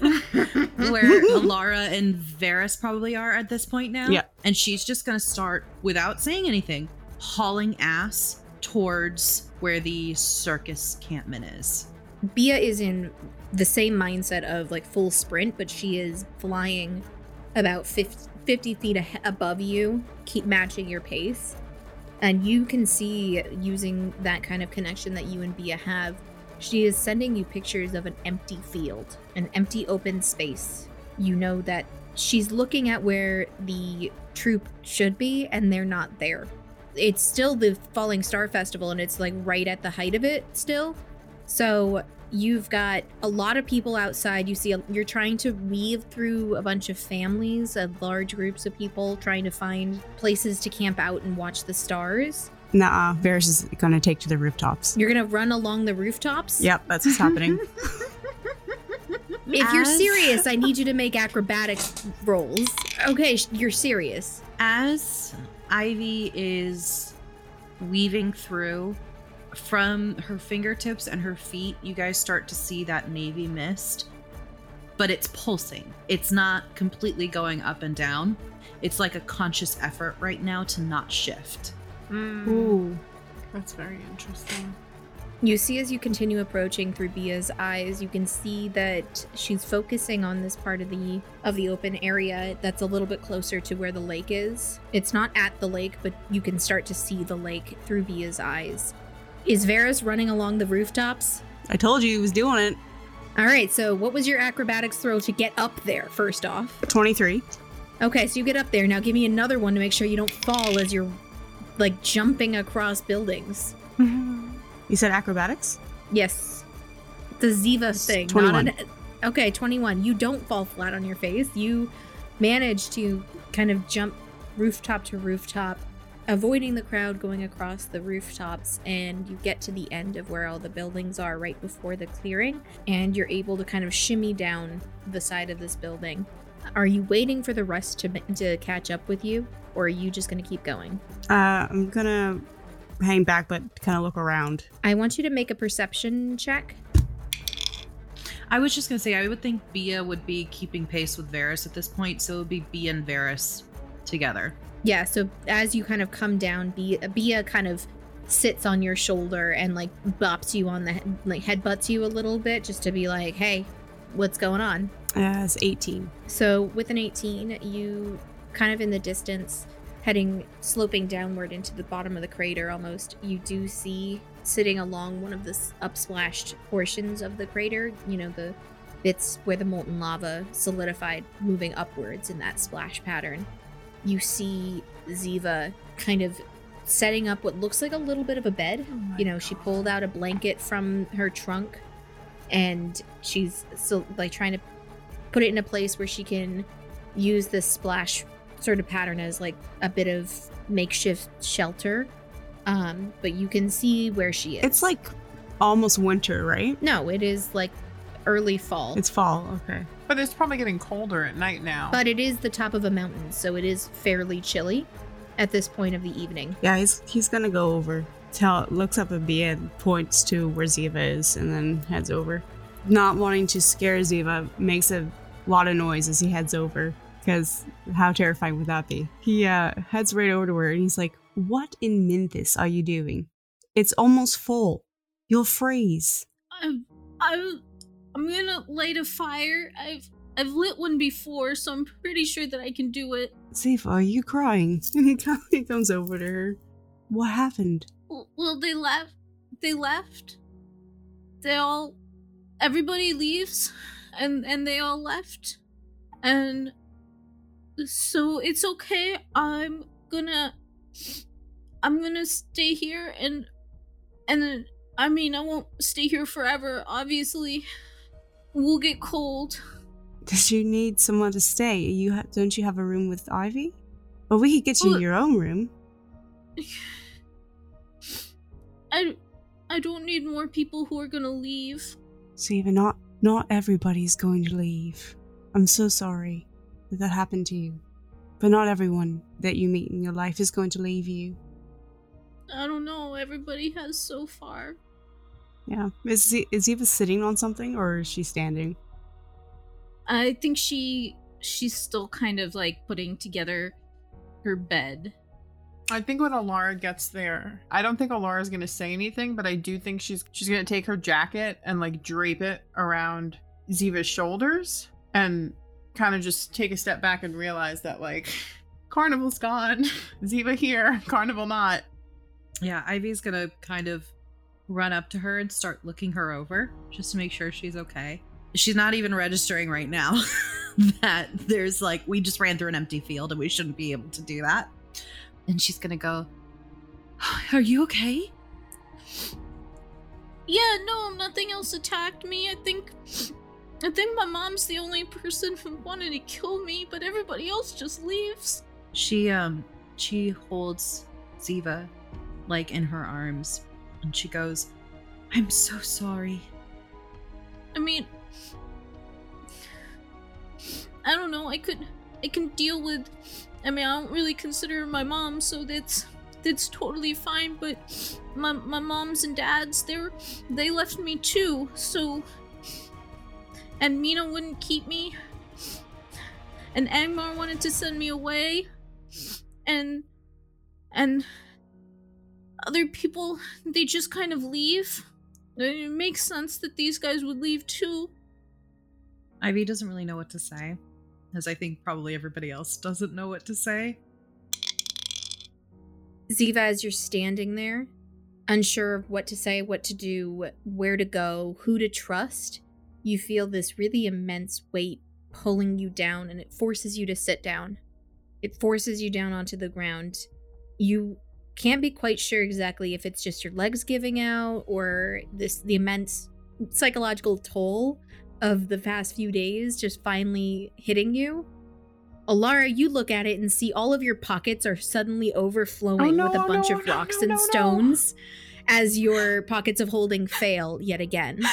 where Alara and Varys probably are at this point now. Yeah. And she's just gonna start without saying anything, hauling ass towards where the circus campment is. Bia is in the same mindset of like full sprint, but she is flying about 50, 50 feet above you, keep matching your pace. And you can see using that kind of connection that you and Bia have, she is sending you pictures of an empty field, an empty open space. You know that she's looking at where the troupe should be, and they're not there. It's still the Falling Star Festival, and it's like right at the height of it still. So you've got a lot of people outside. You see, you're trying to weave through a bunch of families, of large groups of people, trying to find places to camp out and watch the stars. Nah, Varys is gonna take to the rooftops. You're gonna run along the rooftops. Yep, that's what's happening. If you're As- serious, I need you to make acrobatics rolls. Okay, sh- you're serious. As Ivy is weaving through from her fingertips and her feet, you guys start to see that navy mist, but it's pulsing. It's not completely going up and down. It's like a conscious effort right now to not shift. Mm, Ooh. that's very interesting. You see as you continue approaching through Bia's eyes, you can see that she's focusing on this part of the of the open area that's a little bit closer to where the lake is. It's not at the lake, but you can start to see the lake through Bia's eyes. Is Varys running along the rooftops? I told you he was doing it. All right, so what was your acrobatics throw to get up there first off? 23. Okay, so you get up there. Now give me another one to make sure you don't fall as you're like jumping across buildings. You said acrobatics? Yes. The Ziva It's thing. 21. Not an, okay, 21. You don't fall flat on your face. You manage to kind of jump rooftop to rooftop, avoiding the crowd going across the rooftops, and you get to the end of where all the buildings are right before the clearing, and you're able to kind of shimmy down the side of this building. Are you waiting for the rest to, to catch up with you, or are you just going to keep going? Uh, I'm gonna hang back, but kind of look around. I want you to make a perception check. I was just gonna say, I would think Bia would be keeping pace with Varys at this point, so it would be Bia and Varys together. Yeah, so as you kind of come down, Bia, Bia kind of sits on your shoulder and like bops you on the head, like headbutts you a little bit just to be like, hey, what's going on? Uh, it's 18. So with an 18, you kind of in the distance, heading sloping downward into the bottom of the crater almost, you do see sitting along one of the upsplashed portions of the crater, you know, the bits where the molten lava solidified moving upwards in that splash pattern. You see Ziva kind of setting up what looks like a little bit of a bed. Oh you know, she pulled out a blanket from her trunk and she's still like trying to put it in a place where she can use this splash sort of pattern as like a bit of makeshift shelter. Um, but you can see where she is. It's like almost winter, right? no, it is like early fall. It's fall. Okay. But it's probably getting colder at night now. but it is the top of a mountain, so it is fairly chilly at this point of the evening. Yeah, he's he's gonna go over. Tell looks up at Bia points to where Ziva is, and then heads over. Not wanting to scare Ziva, makes a lot of noise as he heads over. Because how terrifying would that be? He uh, heads right over to her, and he's like, "What in Mynthis are you doing? It's almost full." You'll freeze. I'm, I'm, I'm gonna light a fire. I've, I've lit one before, so I'm pretty sure that I can do it. Ziva, are you crying? And he, co- he comes over to her. What happened? Well, well, they left. They left. They all, everybody leaves, and and they all left, and so it's okay. I'm gonna, I'm gonna stay here, and and I mean I won't stay here forever. Obviously, we'll get cold. Does you need someone to stay? You ha- don't you have a room with Ivy? Well, we could get you Well- your own room. I, I don't need more people who are gonna leave. Ziva, not not everybody's going to leave. I'm so sorry that that happened to you, but not everyone that you meet in your life is going to leave you. I don't know. Everybody has so far. Yeah. Is Z- is Ziva sitting on something or is she standing? I think she she's still kind of like putting together her bed. I think when Alara gets there, I don't think Alara's gonna say anything, but I do think she's she's gonna take her jacket and like drape it around Ziva's shoulders and kind of just take a step back and realize that like Carnival's gone, Ziva here, Carnival not. Yeah, Ivy's gonna kind of run up to her and start looking her over just to make sure she's okay. She's not even registering right now that there's like, we just ran through an empty field and we shouldn't be able to do that. And she's gonna go, Are you okay? Yeah, no, nothing else attacked me. I think I think my mom's the only person who wanted to kill me, but everybody else just leaves. She, um, she holds Ziva like in her arms and she goes, I'm so sorry. I mean I don't know, I could I can deal with I mean I don't really consider my mom, so that's that's totally fine, but my my moms and dads they're they left me too, so and Mina wouldn't keep me. And Angmar wanted to send me away. And and other people they just kind of leave. It makes sense that these guys would leave too. Ivy doesn't really know what to say, as I think probably everybody else doesn't know what to say. Ziva, as you're standing there, unsure of what to say, what to do, where to go, who to trust, you feel this really immense weight pulling you down and it forces you to sit down. It forces you down onto the ground. You can't be quite sure exactly if it's just your legs giving out or this the immense psychological toll of the past few days just finally hitting you. Alara, you look at it and see all of your pockets are suddenly overflowing Oh, no, with a oh, bunch no, of rocks no, and stones as your pockets of holding fail yet again.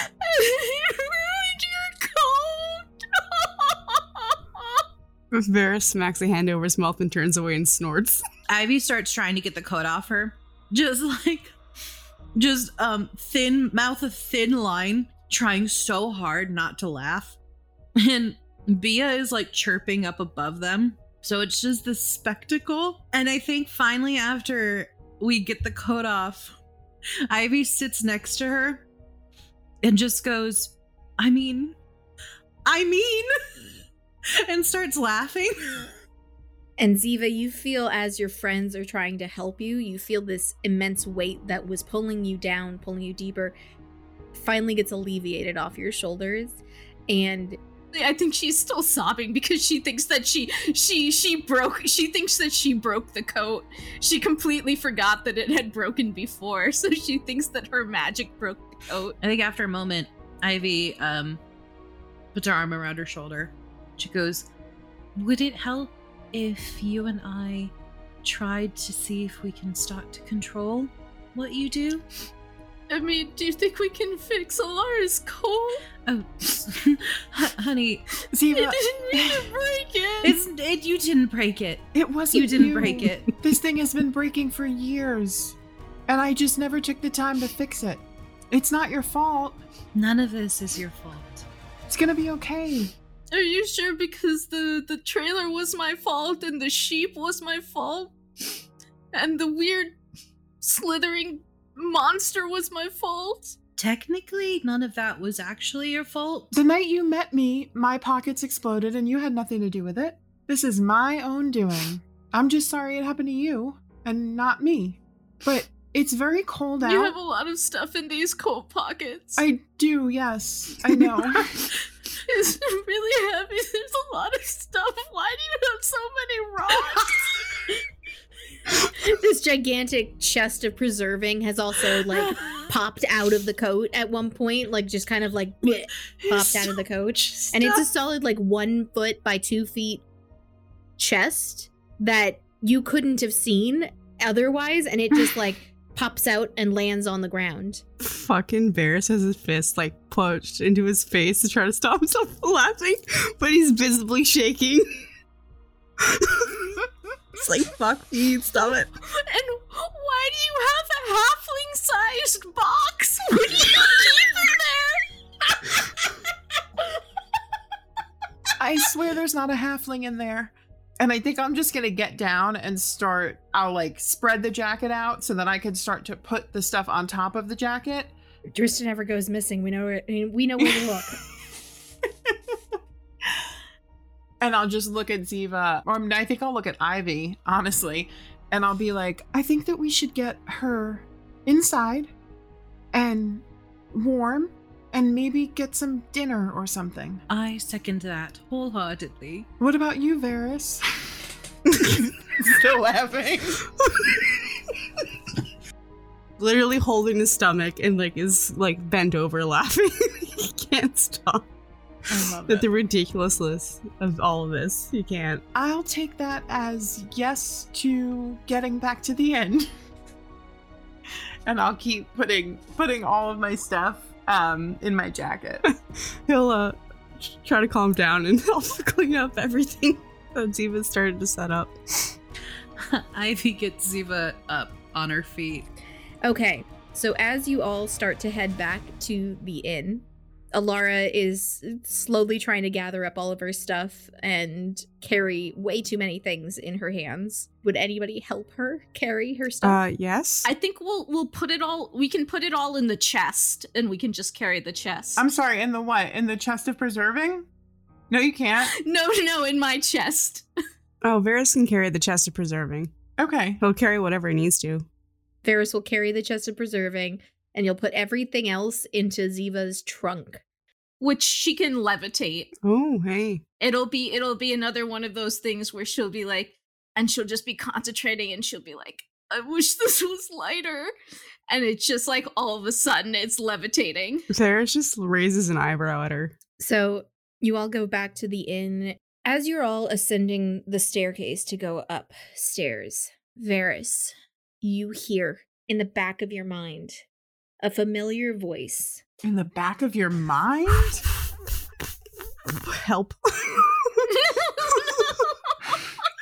Varys smacks a hand over his mouth and turns away and snorts. Ivy starts trying to get the coat off her. Just like just um thin mouth a thin line, trying so hard not to laugh. And Bia is like chirping up above them. So it's just this spectacle. And I think finally after we get the coat off, Ivy sits next to her and just goes, I mean, I mean, and starts laughing. And Ziva, you feel as your friends are trying to help you, you feel this immense weight that was pulling you down, pulling you deeper, finally gets alleviated off your shoulders. And I think she's still sobbing because she thinks that she she she broke she thinks that she broke the coat. She completely forgot that it had broken before, so she thinks that her magic broke the coat. I think after a moment, Ivy um puts her arm around her shoulder. She goes, Would it help if you and I tried to see if we can start to control what you do? I mean, do you think we can fix Alara's coat? Oh, honey, I Ziva, uh, didn't mean to break it. it's it. You didn't break it. it wasn't You didn't break it. This thing has been breaking for years, and I just never took the time to fix it. It's not your fault. None of this is your fault. It's gonna be okay. Are you sure? Because the the trailer was my fault, and the sheep was my fault, and the weird slithering monster was my fault. technically, none of that was actually your fault. The night you met me, my pockets exploded and you had nothing to do with it. This is my own doing. I'm just sorry it happened to you and not me. But it's very cold out. You have a lot of stuff in these cold pockets. I do, yes. I know. it's really heavy. There's a lot of stuff. Why do you have so many rocks? this gigantic chest of preserving has also like popped out of the coat at one point, like just kind of like bleh, popped out of the coat. And it's a solid like one foot by two feet chest that you couldn't have seen otherwise, and it just like pops out and lands on the ground. Fucking Varys has his fist like punched into his face to try to stop himself from laughing, but he's visibly shaking. it's like, fuck me, stop it. And why do you have a halfling sized box? What do you keep in there? I swear there's not a halfling in there. And I think I'm just gonna get down and start. I'll like spread the jacket out so that I can start to put the stuff on top of the jacket. Dristan never goes missing. We know where, we know where to look. and I'll just look at Ziva, or I think I'll look at Ivy, honestly, and I'll be like, I think that we should get her inside and warm and maybe get some dinner or something. I second that wholeheartedly. What about you, Varys? Still laughing. Literally holding his stomach and like is like bent over laughing. he can't stop. I love At it. the ridiculousness of all of this. You can't. I'll take that as yes to getting back to the end. and I'll keep putting putting all of my stuff um in my jacket. He'll uh try to calm down and help clean up everything that Ziva started to set up. Ivy gets Ziva up on her feet. Okay, so as you all start to head back to the inn, Alara is slowly trying to gather up all of her stuff and carry way too many things in her hands. Would anybody help her carry her stuff? Uh yes. I think we'll we'll put it all we can put it all in the chest and we can just carry the chest. I'm sorry, in the what? In the chest of preserving? No, you can't. no, no, in my chest. oh, Varys can carry the chest of preserving. Okay. He'll carry whatever he needs to. Varys will carry the chest of preserving, and you'll put everything else into Ziva's trunk. Which she can levitate. Oh, hey. It'll be it'll be another one of those things where she'll be like and she'll just be concentrating and she'll be like, I wish this was lighter. And it's just like all of a sudden it's levitating. Varys just raises an eyebrow at her. So you all go back to the inn. As you're all ascending the staircase to go upstairs, Varys, you hear in the back of your mind a familiar voice. In the back of your mind? Help.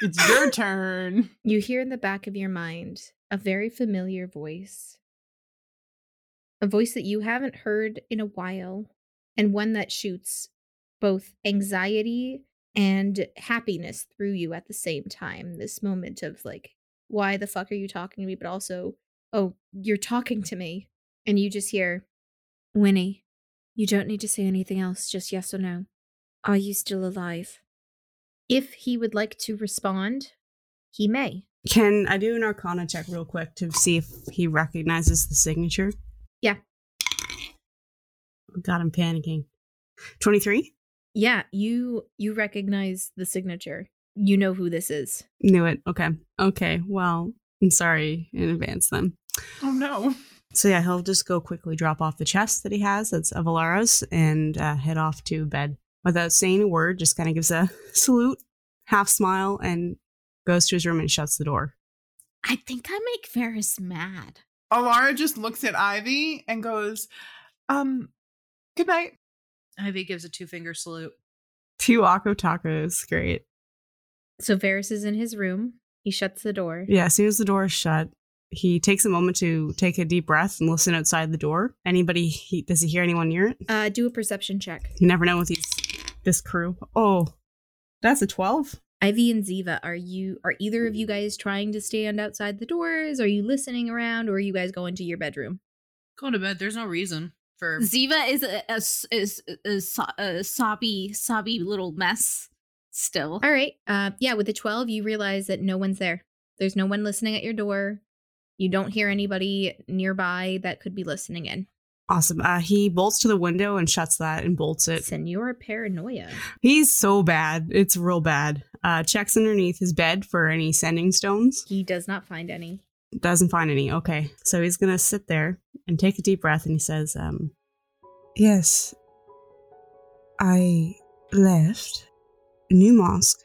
It's your turn. You hear in the back of your mind a very familiar voice. A voice that you haven't heard in a while, and one that shoots both anxiety and happiness through you at the same time. This moment of like, why the fuck are you talking to me? But also, oh, you're talking to me. And you just hear, Winnie, you don't need to say anything else, just yes or no. Are you still alive? If he would like to respond, he may. Can I do an arcana check real quick to see if he recognizes the signature? Yeah. God, I'm panicking. 23? Yeah, you you recognize the signature. You know who this is. Knew it. Okay. Okay. Well, I'm sorry in advance then. Oh no. So yeah, he'll just go quickly drop off the chest that he has that's Avalara's and uh, head off to bed without saying a word. Just kind of gives a salute, half smile, and goes to his room and shuts the door. I think I make Varys mad. Alara just looks at Ivy and goes, um, good night. Ivy gives a two finger salute. Two Akko tacos, great. So Varys is in his room. He shuts the door. Yeah, as soon as the door is shut, he takes a moment to take a deep breath and listen outside the door. Anybody? He, does he hear anyone near it? Uh, do a perception check. You never know with these this crew. Oh, that's a twelve. Ivy and Ziva, are you are either of you guys trying to stand outside the doors? Are you listening around, or are you guys going to your bedroom? Going to bed. There's no reason. for Ziva is a, a s- is a, so- a sobby sobby little mess still. All right. Uh, yeah, with the 12, you realize that no one's there. There's no one listening at your door. You don't hear anybody nearby that could be listening in. Awesome. Uh, he bolts to the window and shuts that and bolts it. Senor Paranoia. He's so bad. It's real bad. Uh, checks underneath his bed for any sending stones. He does not find any. Doesn't find any. Okay. So he's going to sit there and take a deep breath and he says, um, Yes, I left New Mosque.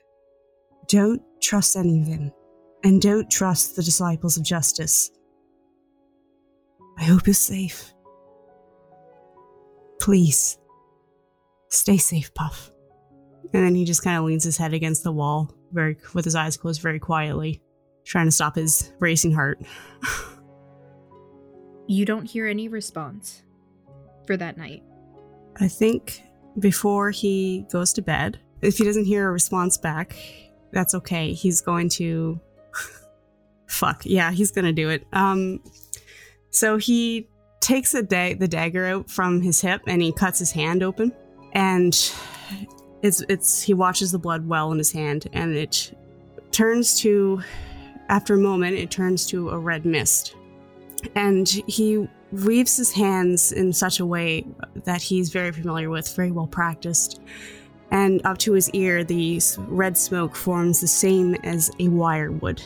Don't trust any of anything. And don't trust the disciples of justice. I hope you're safe. Please, stay safe, Puff. And then he just kind of leans his head against the wall, very with his eyes closed, very quietly, trying to stop his racing heart. You don't hear any response for that night. I think before he goes to bed, if he doesn't hear a response back, that's okay. He's going to fuck. Yeah, he's going to do it. Um so he takes the da- the dagger out from his hip and he cuts his hand open and it's it's he watches the blood well in his hand and it turns to after a moment it turns to a red mist and he weaves his hands in such a way that he's very familiar with, very well practiced. And up to his ear, the red smoke forms the same as a wire would.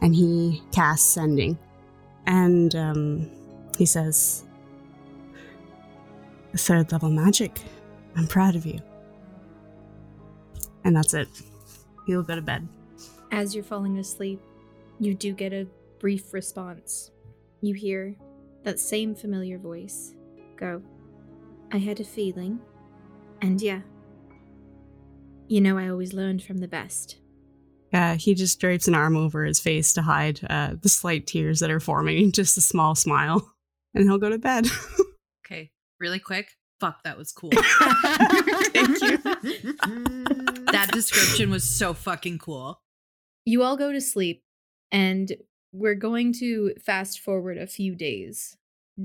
And he casts sending. And um, he says, Third level magic. I'm proud of you. And that's it. He'll go to bed. As you're falling asleep, you do get a brief response. You hear that same familiar voice go, I had a feeling. And yeah, you know, I always learned from the best. Uh, he just drapes an arm over his face to hide uh, the slight tears that are forming, just a small smile. And he'll go to bed. Okay, really quick. Fuck, that was cool. Thank you. that description was so fucking cool. You all go to sleep, and we're going to fast forward a few days.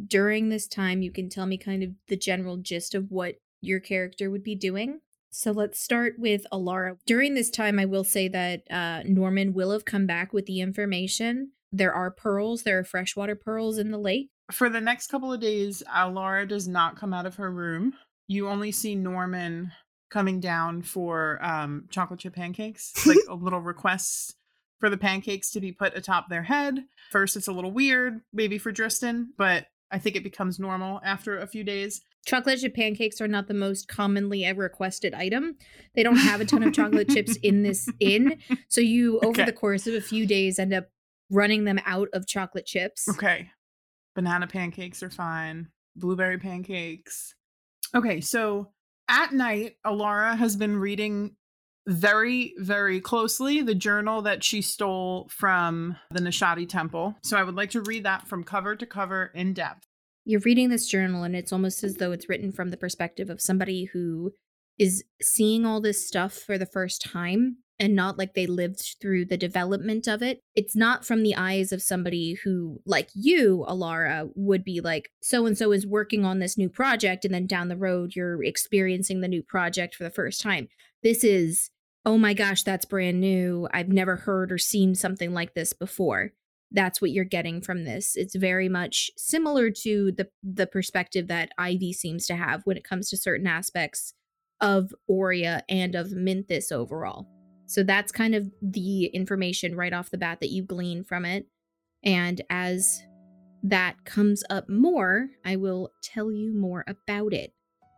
During this time, you can tell me kind of the general gist of what your character would be doing. So let's start with Alara. During this time, I will say that uh, Norman will have come back with the information. There are pearls, there are freshwater pearls in the lake. For the next couple of days, Alara does not come out of her room. You only see Norman coming down for um, chocolate chip pancakes, like a little request for the pancakes to be put atop their head. First, it's a little weird, maybe for Dristan, but I think it becomes normal after a few days. Chocolate chip pancakes are not the most commonly ever requested item. They don't have a ton of chocolate chips in this inn. So you, over Okay. the course of a few days, end up running them out of chocolate chips. Okay. Banana pancakes are fine. Blueberry pancakes. Okay, so at night, Alara has been reading very, very closely the journal that she stole from the Nishadi temple. So I would like to read that from cover to cover in depth. You're reading this journal, and it's almost as though it's written from the perspective of somebody who is seeing all this stuff for the first time and not like they lived through the development of it. It's not from the eyes of somebody who, like you, Alara, would be like, so and so is working on this new project, and then down the road, you're experiencing the new project for the first time. This is, oh my gosh, that's brand new. I've never heard or seen something like this before that's what you're getting from this. It's very much similar to the the perspective that Ivy seems to have when it comes to certain aspects of Aurea and of Mynthis overall. So that's kind of the information right off the bat that you glean from it. And as that comes up more, I will tell you more about it.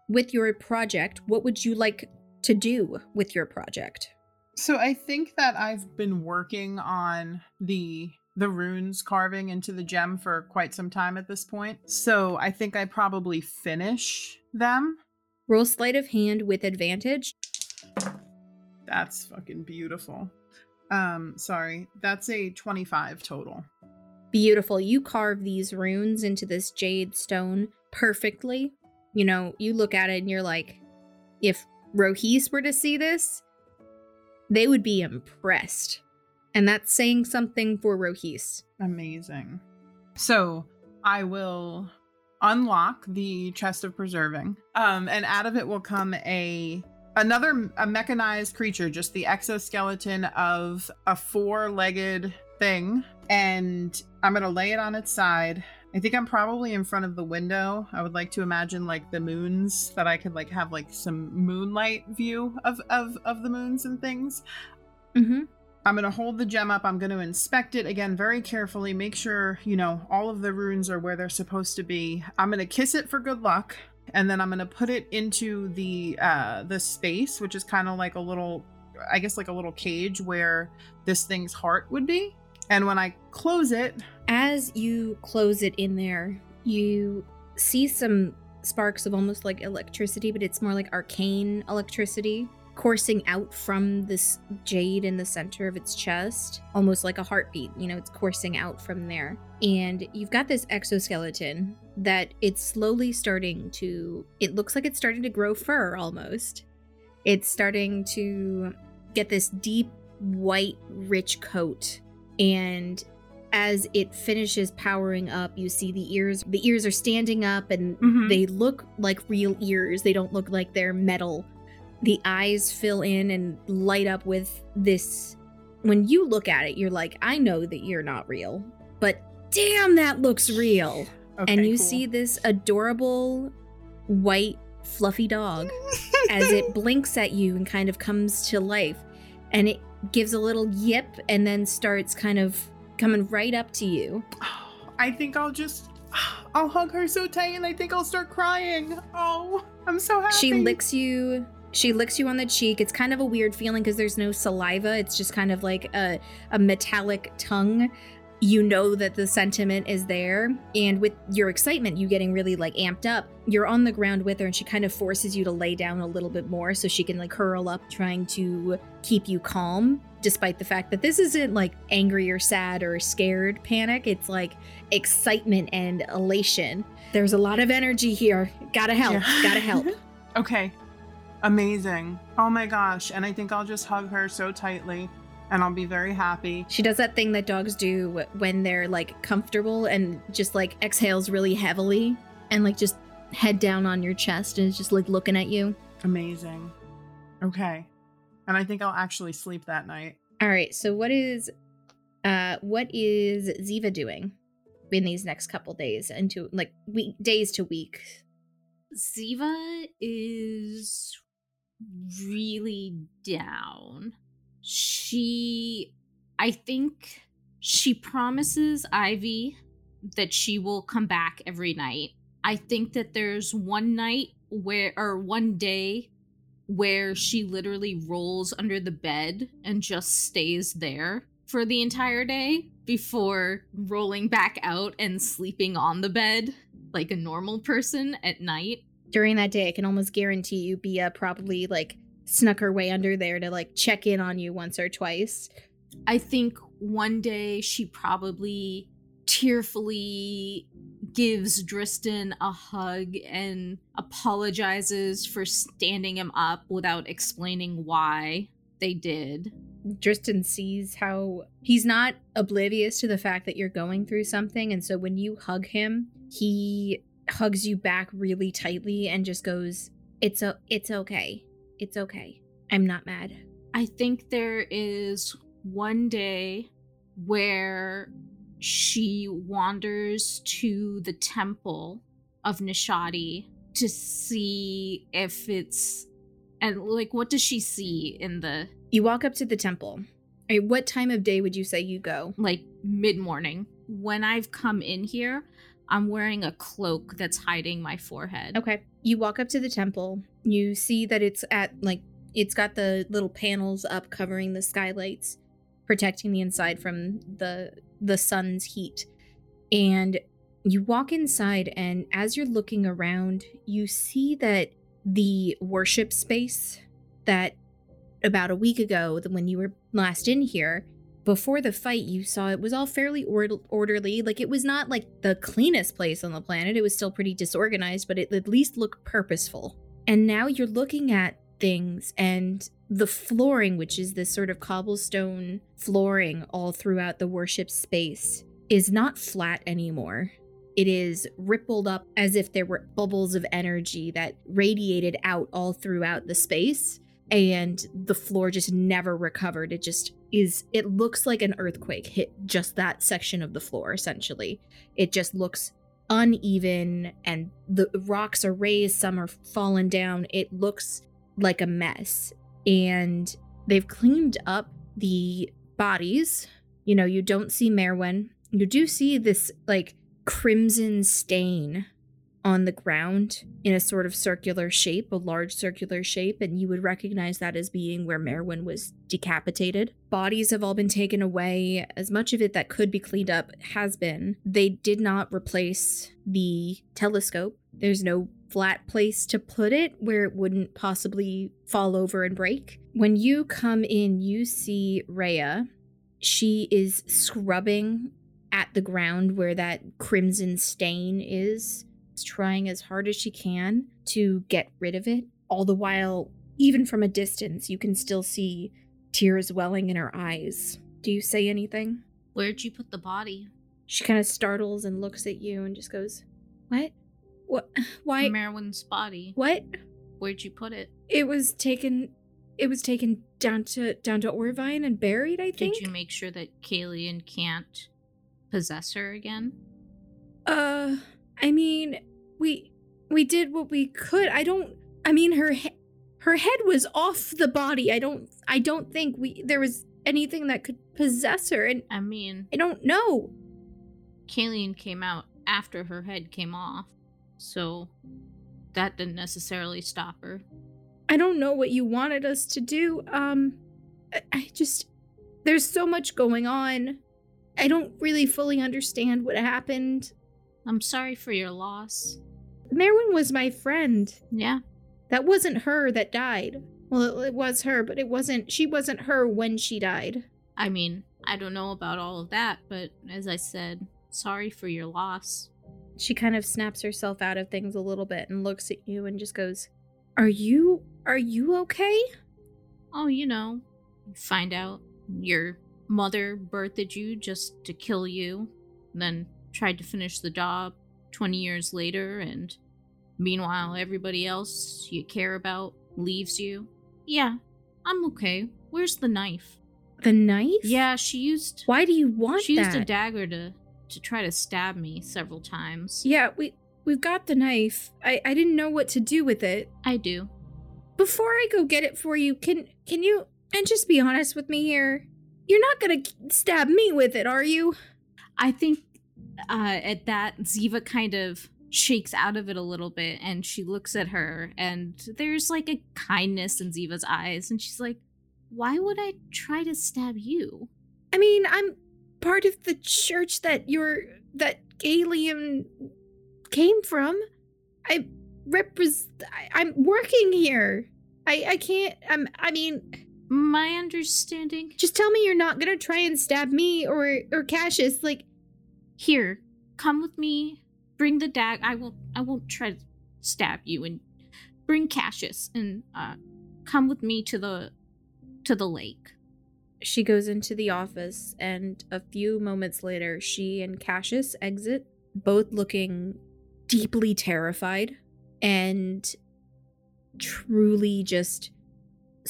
With your project, what would you like to do with your project? So I think that I've been working on the the runes carving into the gem for quite some time at this point. So I think I probably finish them. Roll sleight of hand with advantage. That's fucking beautiful. Um sorry. That's a 25 total. beautiful. You carve these runes into this jade stone perfectly. You know, you look at it and you're like, if Rohis were to see this, they would be impressed. And that's saying something for Rohis. Amazing. So I will unlock the chest of preserving, um, and out of it will come a another a mechanized creature, just the exoskeleton of a four-legged thing, and I'm gonna lay it on its side. I think I'm probably in front of the window. I would like to imagine like the moons that I could like have like some moonlight view of of of the moons and things. Mm-hmm. I'm going to hold the gem up. I'm going to inspect it again very carefully, make sure, you know, all of the runes are where they're supposed to be. I'm going to kiss it for good luck, and then I'm going to put it into the uh the space, which is kind of like a little I guess like a little cage where this thing's heart would be. And when I close it, As you close it in there, you see some sparks of almost like electricity, but it's more like arcane electricity coursing out from this jade in the center of its chest, almost like a heartbeat. You know, it's coursing out from there. And you've got this exoskeleton that it's slowly starting to, it looks like it's starting to grow fur almost. It's starting to get this deep white, rich coat. And as it finishes powering up, you see the ears. The ears are standing up and Mhm. they look like real ears. They don't look like they're metal. The eyes fill in and light up with this. When you look at it, you're like, I know that you're not real, but damn, that looks real. okay, and you cool. see this adorable white, fluffy dog as it blinks at you and kind of comes to life. And it gives a little yip and then starts kind of coming right up to you. I think I'll just I'll hug her so tight and I think I'll start crying. Oh, I'm so happy. She licks you. She licks you on the cheek. It's kind of a weird feeling because there's no saliva. It's just kind of like a, a metallic tongue. You know that the sentiment is there. And with your excitement, you getting really like amped up, you're on the ground with her and she kind of forces you to lay down a little bit more so she can like curl up, trying to keep you calm, despite the fact that this isn't like angry or sad or scared panic. It's like excitement and elation. There's a lot of energy here. Gotta help. Yeah. Gotta help. Okay. Amazing. Oh my gosh. And I think I'll just hug her so tightly and I'll be very happy. She does that thing that dogs do when they're like comfortable and just like exhales really heavily and like just head down on your chest and is just like looking at you. Amazing. Okay. And I think I'll actually sleep that night. All right, so what is uh what is Ziva doing in these next couple days into like week days to week? Ziva is really down. She, I think she promises Ivy that she will come back every night. I think that there's one night where, or one day where she literally rolls under the bed and just stays there for the entire day before rolling back out and sleeping on the bed like a normal person at night. During that day, I can almost guarantee you Bia probably like snuck her way under there to like check in on you once or twice. I think one day she probably tearfully gives Dristan a hug and apologizes for standing him up without explaining why they did. Dristan sees how he's not oblivious to the fact that you're going through something. And so when you hug him, he hugs you back really tightly and just goes, It's o- it's okay. It's okay. I'm not mad. I think there is one day where she wanders to the temple of Nishadi to see if it's and like what does she see in the You walk up to the temple. What time of day would you say you go? like mid morning. When I've come in here, I'm wearing a cloak that's hiding my forehead. Okay. You walk up to the temple. You see that it's at like it's got the little panels up covering the skylights, protecting the inside from the the sun's heat. And you walk inside and as you're looking around, you see that the worship space that about a week ago, when you were last in here, before the fight, you saw it was all fairly ord- orderly. Like it was not like the cleanest place on the planet. It was still pretty disorganized, but it at least looked purposeful. And now you're looking at things and the flooring, which is this sort of cobblestone flooring all throughout the worship space, is not flat anymore. It is rippled up as if there were bubbles of energy that radiated out all throughout the space, and the floor just never recovered. It just is, it looks like an earthquake hit just that section of the floor, essentially. It just looks uneven, and the rocks are raised, some are fallen down. It looks like a mess. And they've cleaned up the bodies. You know, you don't see Merwin. You do see this like crimson stain on the ground in a sort of circular shape, a large circular shape, and you would recognize that as being where Merwin was decapitated. Bodies have all been taken away. As much of it that could be cleaned up has been. They did not replace the telescope. There's no flat place to put it where it wouldn't possibly fall over and break. When you come in, you see Rhea. She is scrubbing at the ground where that crimson stain is, trying as hard as she can to get rid of it. All the while, even from a distance, you can still see tears welling in her eyes. Do you say anything? Where'd you put the body? She kind of startles and looks at you and just goes, What? What? Why? Merwin's body. What? Where'd you put it? It was taken. It was taken down to down to Orvine and buried. I think. Did you make sure that Kalian can't possess her again? Uh, I mean, we we did what we could. I don't. I mean, her he- her head was off the body. I don't. I don't think we there was anything that could possess her, and I mean, I don't know. Kalian came out after her head came off, so that didn't necessarily stop her. I don't know what you wanted us to do. Um, I, I just there's so much going on. I don't really fully understand what happened. I'm sorry for your loss. Merwin was my friend. Yeah, That wasn't her that died. Well, it, it was her, but it wasn't. She wasn't her when she died. I mean, I don't know about all of that, but as I said, sorry for your loss. She kind of snaps herself out of things a little bit and looks at you and just goes, "Are you are you okay?" Oh, you know, you find out your mother birthed you just to kill you, then tried to finish the job 20 years later, and meanwhile, everybody else you care about leaves you. Yeah, I'm okay. Where's the knife? The knife? Yeah, she used Why do you want she used a dagger to to try to stab me several times. Yeah, we we've got the knife. I I didn't know what to do with it. I do. Before I go get it for you, can can you and just be honest with me here? You're not gonna stab me with it, are you? I think uh, at that, Ziva kind of shakes out of it a little bit and she looks at her, and there's like a kindness in Ziva's eyes, and she's like, Why would I try to stab you? I mean, I'm part of the church that your that Galium came from. I represent. I'm working here. I I can't. I'm. I mean, My understanding. just tell me you're not gonna try and stab me or or Cassius. Like, Here, come with me. Bring the dag. I will. I won't try to stab you. And bring Cassius and uh, come with me to the to the lake. she goes into the office, and a few moments later, she and Cassius exit, both looking deeply terrified and truly just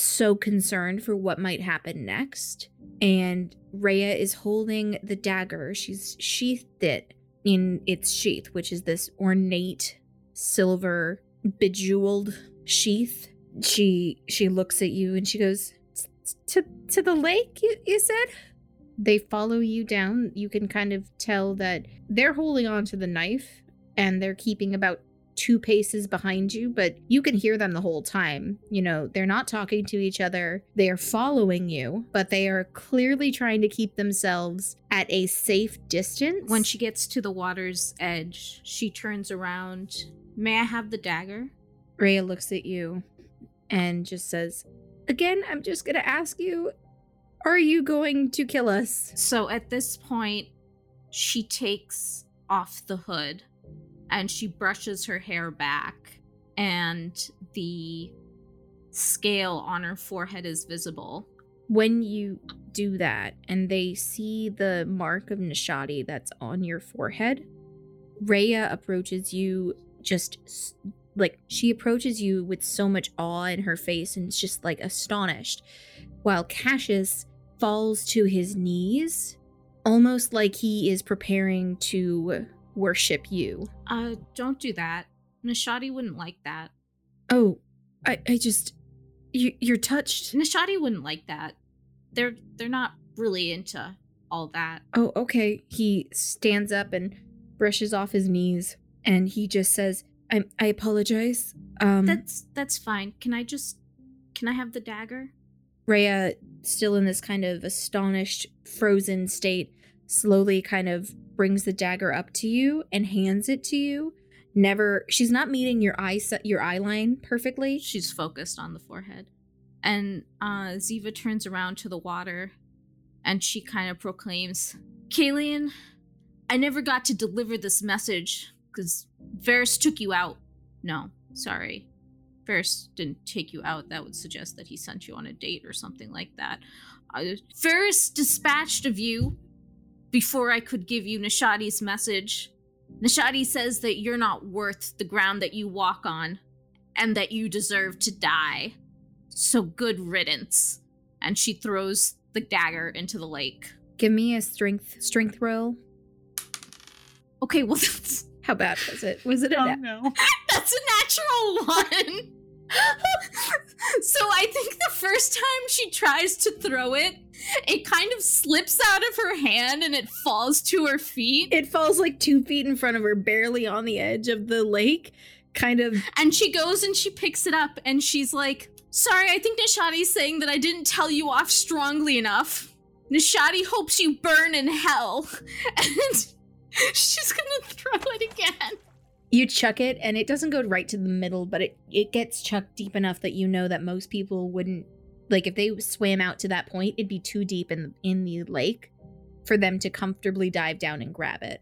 so concerned for what might happen next. And Rhea is holding the dagger. She's sheathed it in its sheath, which is this ornate silver bejeweled sheath. She she looks at you and she goes, to to the lake you, you said they follow you down you can kind of tell that they're holding on to the knife and they're keeping about two paces behind you but you can hear them the whole time. You know they're not talking to each other. They are following you but they are clearly trying to keep themselves at a safe distance. When she gets to the water's edge, she turns around. May I have the dagger? Rhea looks at you and just says again i'm just gonna ask you are you going to kill us? So at this point, she takes off the hood and she brushes her hair back, and the scale on her forehead is visible. when you do that and they see the mark of Nishadi that's on your forehead, Rhea approaches you just like she approaches you with so much awe in her face and is just like astonished, while Cassius falls to his knees, almost like he is preparing to worship you. Uh, don't do that. Nishadi wouldn't like that. Oh, I, I just, you, you're touched. Nishadi wouldn't like that. They're they're not really into all that. Oh, okay. He stands up and brushes off his knees, and he just says, "I, I apologize." Um, That's that's fine. Can I just can I have the dagger? Rhea, still in this kind of astonished, frozen state, slowly kind of brings the dagger up to you and hands it to you. Never, she's not meeting your eye set, your eye line perfectly. She's focused on the forehead. And uh Ziva turns around to the water and she kind of proclaims, Kalian, I never got to deliver this message because Varys took you out. No, sorry. Varys didn't take you out. That would suggest that he sent you on a date or something like that. Uh, Varys dispatched of you before I could give you Nishadi's message. Nishadi says that you're not worth the ground that you walk on and that you deserve to die. So good riddance. And she throws the dagger into the lake. Give me a strength strength roll. Okay, well that's How bad was it? Was it a Oh no. that's a natural one. so I think the first time she tries to throw it, it kind of slips out of her hand and it falls to her feet. It falls like two feet in front of her, barely on the edge of the lake. Kind of. And she goes and she picks it up and she's like, Sorry, I think Nishadi's saying that I didn't tell you off strongly enough. Nishadi hopes you burn in hell. And she's gonna throw it again. You chuck it, and it doesn't go right to the middle, but it it gets chucked deep enough that you know that most people wouldn't like if they swam out to that point. It'd be too deep in in the lake for them to comfortably dive down and grab it.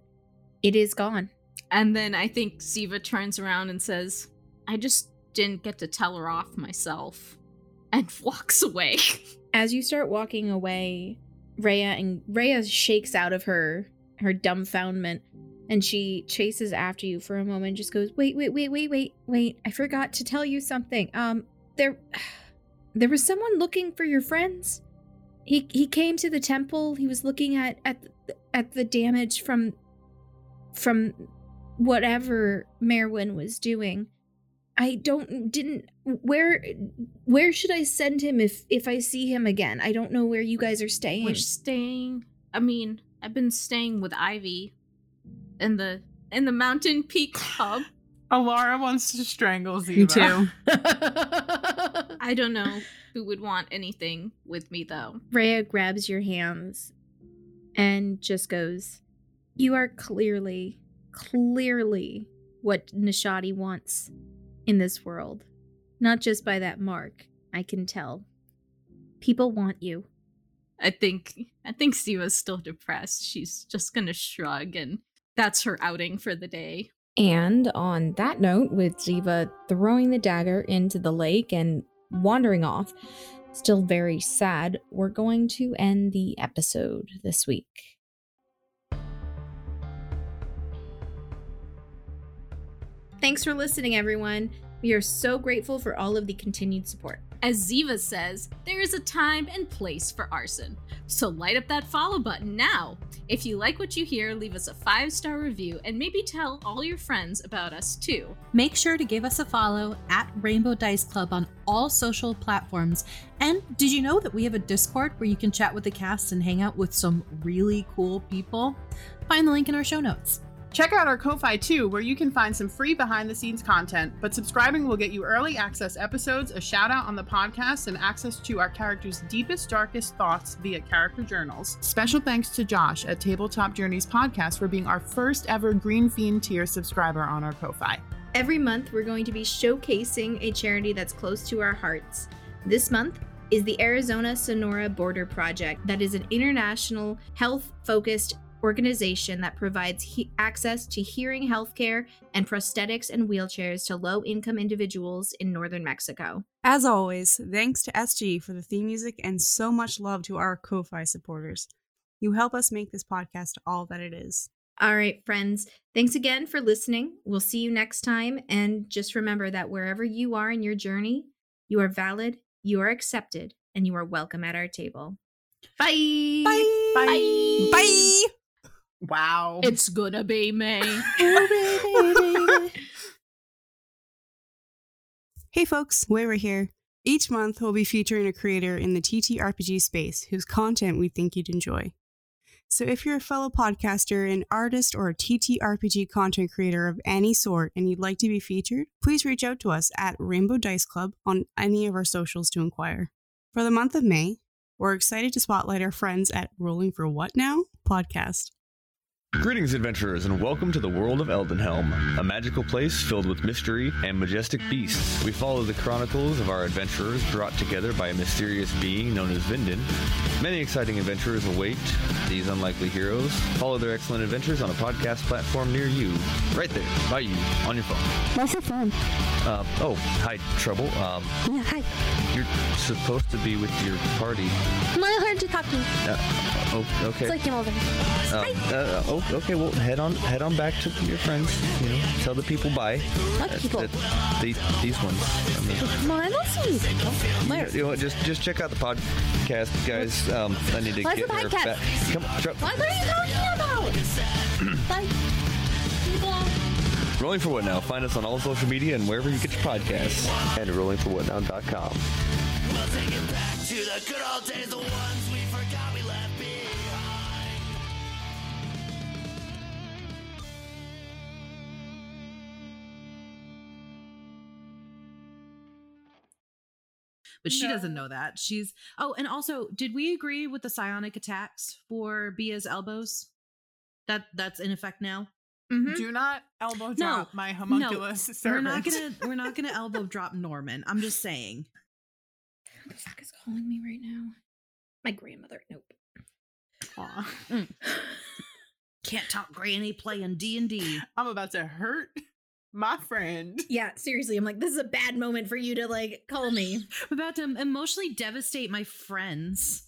It is gone. And then I think Ziva turns around and says, I just didn't get to tell her off myself. And walks away. As you start walking away, Rhea and Rhea shakes out of her her dumbfoundment and she chases after you for a moment just goes wait wait wait wait wait wait i forgot to tell you something um there there was someone looking for your friends he he came to the temple he was looking at at the, at the damage from from whatever merwin was doing i don't didn't where where should i send him if if i see him again i don't know where you guys are staying We're staying I mean, I've been staying with Ivy in the in the mountain peak pub. Alara wants to strangle Ziva. Me too. I don't know who would want anything with me though. Rhea grabs your hands and just goes, You are clearly, clearly what Nishadi wants in this world. Not just by that mark, I can tell. People want you. I think I think Ziva's still depressed. She's just gonna shrug and that's her outing for the day. And on that note, with Ziva throwing the dagger into the lake and wandering off, still very sad, we're going to end the episode this week. Thanks for listening, everyone. We are so grateful for all of the continued support. As Ziva says, there is a time and place for arson. So light up that follow button now. If you like what you hear, leave us a five star review and maybe tell all your friends about us too. Make sure to give us a follow at Rainbow Dice Club on all social platforms. And did you know that we have a Discord where you can chat with the cast and hang out with some really cool people? Find the link in our show notes. Check out our Ko-Fi too, where you can find some free behind-the-scenes content. But subscribing will get you early access episodes, a shout out on the podcast, and access to our characters' deepest, darkest thoughts via character journals. Special thanks to Josh at Tabletop Journeys Podcast for being our first ever Green Fiend tier subscriber on our Ko-Fi. Every month, we're going to be showcasing a charity that's close to our hearts. This month is the Arizona Sonora Border Project, that is an international health focused organization that provides he- access to hearing healthcare and prosthetics and wheelchairs to low income individuals in northern Mexico. As always, thanks to SG for the theme music and so much love to our Ko-Fi supporters. You help us make this podcast all that it is. All right, friends. Thanks again for listening. We'll see you next time. And just remember that wherever you are in your journey, you are valid, you are accepted, and you are welcome at our table. Bye. Bye. Bye. Bye. Wow. It's gonna be me. Hey folks, Wayra here. Each month, we'll be featuring a creator in the TTRPG space whose content we think you'd enjoy. So if you're a fellow podcaster, an artist, or a TTRPG content creator of any sort and you'd like to be featured, please reach out to us at Rainbow Dice Club on any of our socials to inquire. For the month of May, we're excited to spotlight our friends at Rolling for What Now podcast. Greetings, adventurers, and welcome to the world of Eldenhelm, a magical place filled with mystery and majestic beasts. We follow the chronicles of our adventurers brought together by a mysterious being known as Vinden. Many exciting adventures await these unlikely heroes. Follow their excellent adventures on a podcast platform near you, right there, by you, on your phone. What's your phone? Uh, oh, hi, Trouble. Um, Yeah, hi. you're supposed to be with your party. I heard you talking. Uh, oh, okay. So I came over. Um, uh, oh, okay. Well, head on, head on back to your friends. You know, tell the people bye. What people? uh, these, these ones. I mean, Well, I don't see you people. Where? you know, what, just, just check out the podcast, guys. Um, I need to What's get the her podcast? back. Come on, Tru- What are you talking about? Bye. People. Rolling for What Now. Find us on all social media and wherever you get your podcasts. And rollingforwhatnow.com. But she No. doesn't know that. She's oh, and also, did we agree with the psionic attacks for Bia's elbows? That that's in effect now. Mhm. Do not elbow drop my homunculus. No, homunculus we're not gonna we're not gonna elbow drop Norman. I'm just saying. Who the fuck is calling me right now? My grandmother. Nope. Aw. Can't talk Granny playing D and D. I'm about to hurt my friend. Yeah, seriously. I'm like, this is a bad moment for you to like call me. I'm about to emotionally devastate my friends.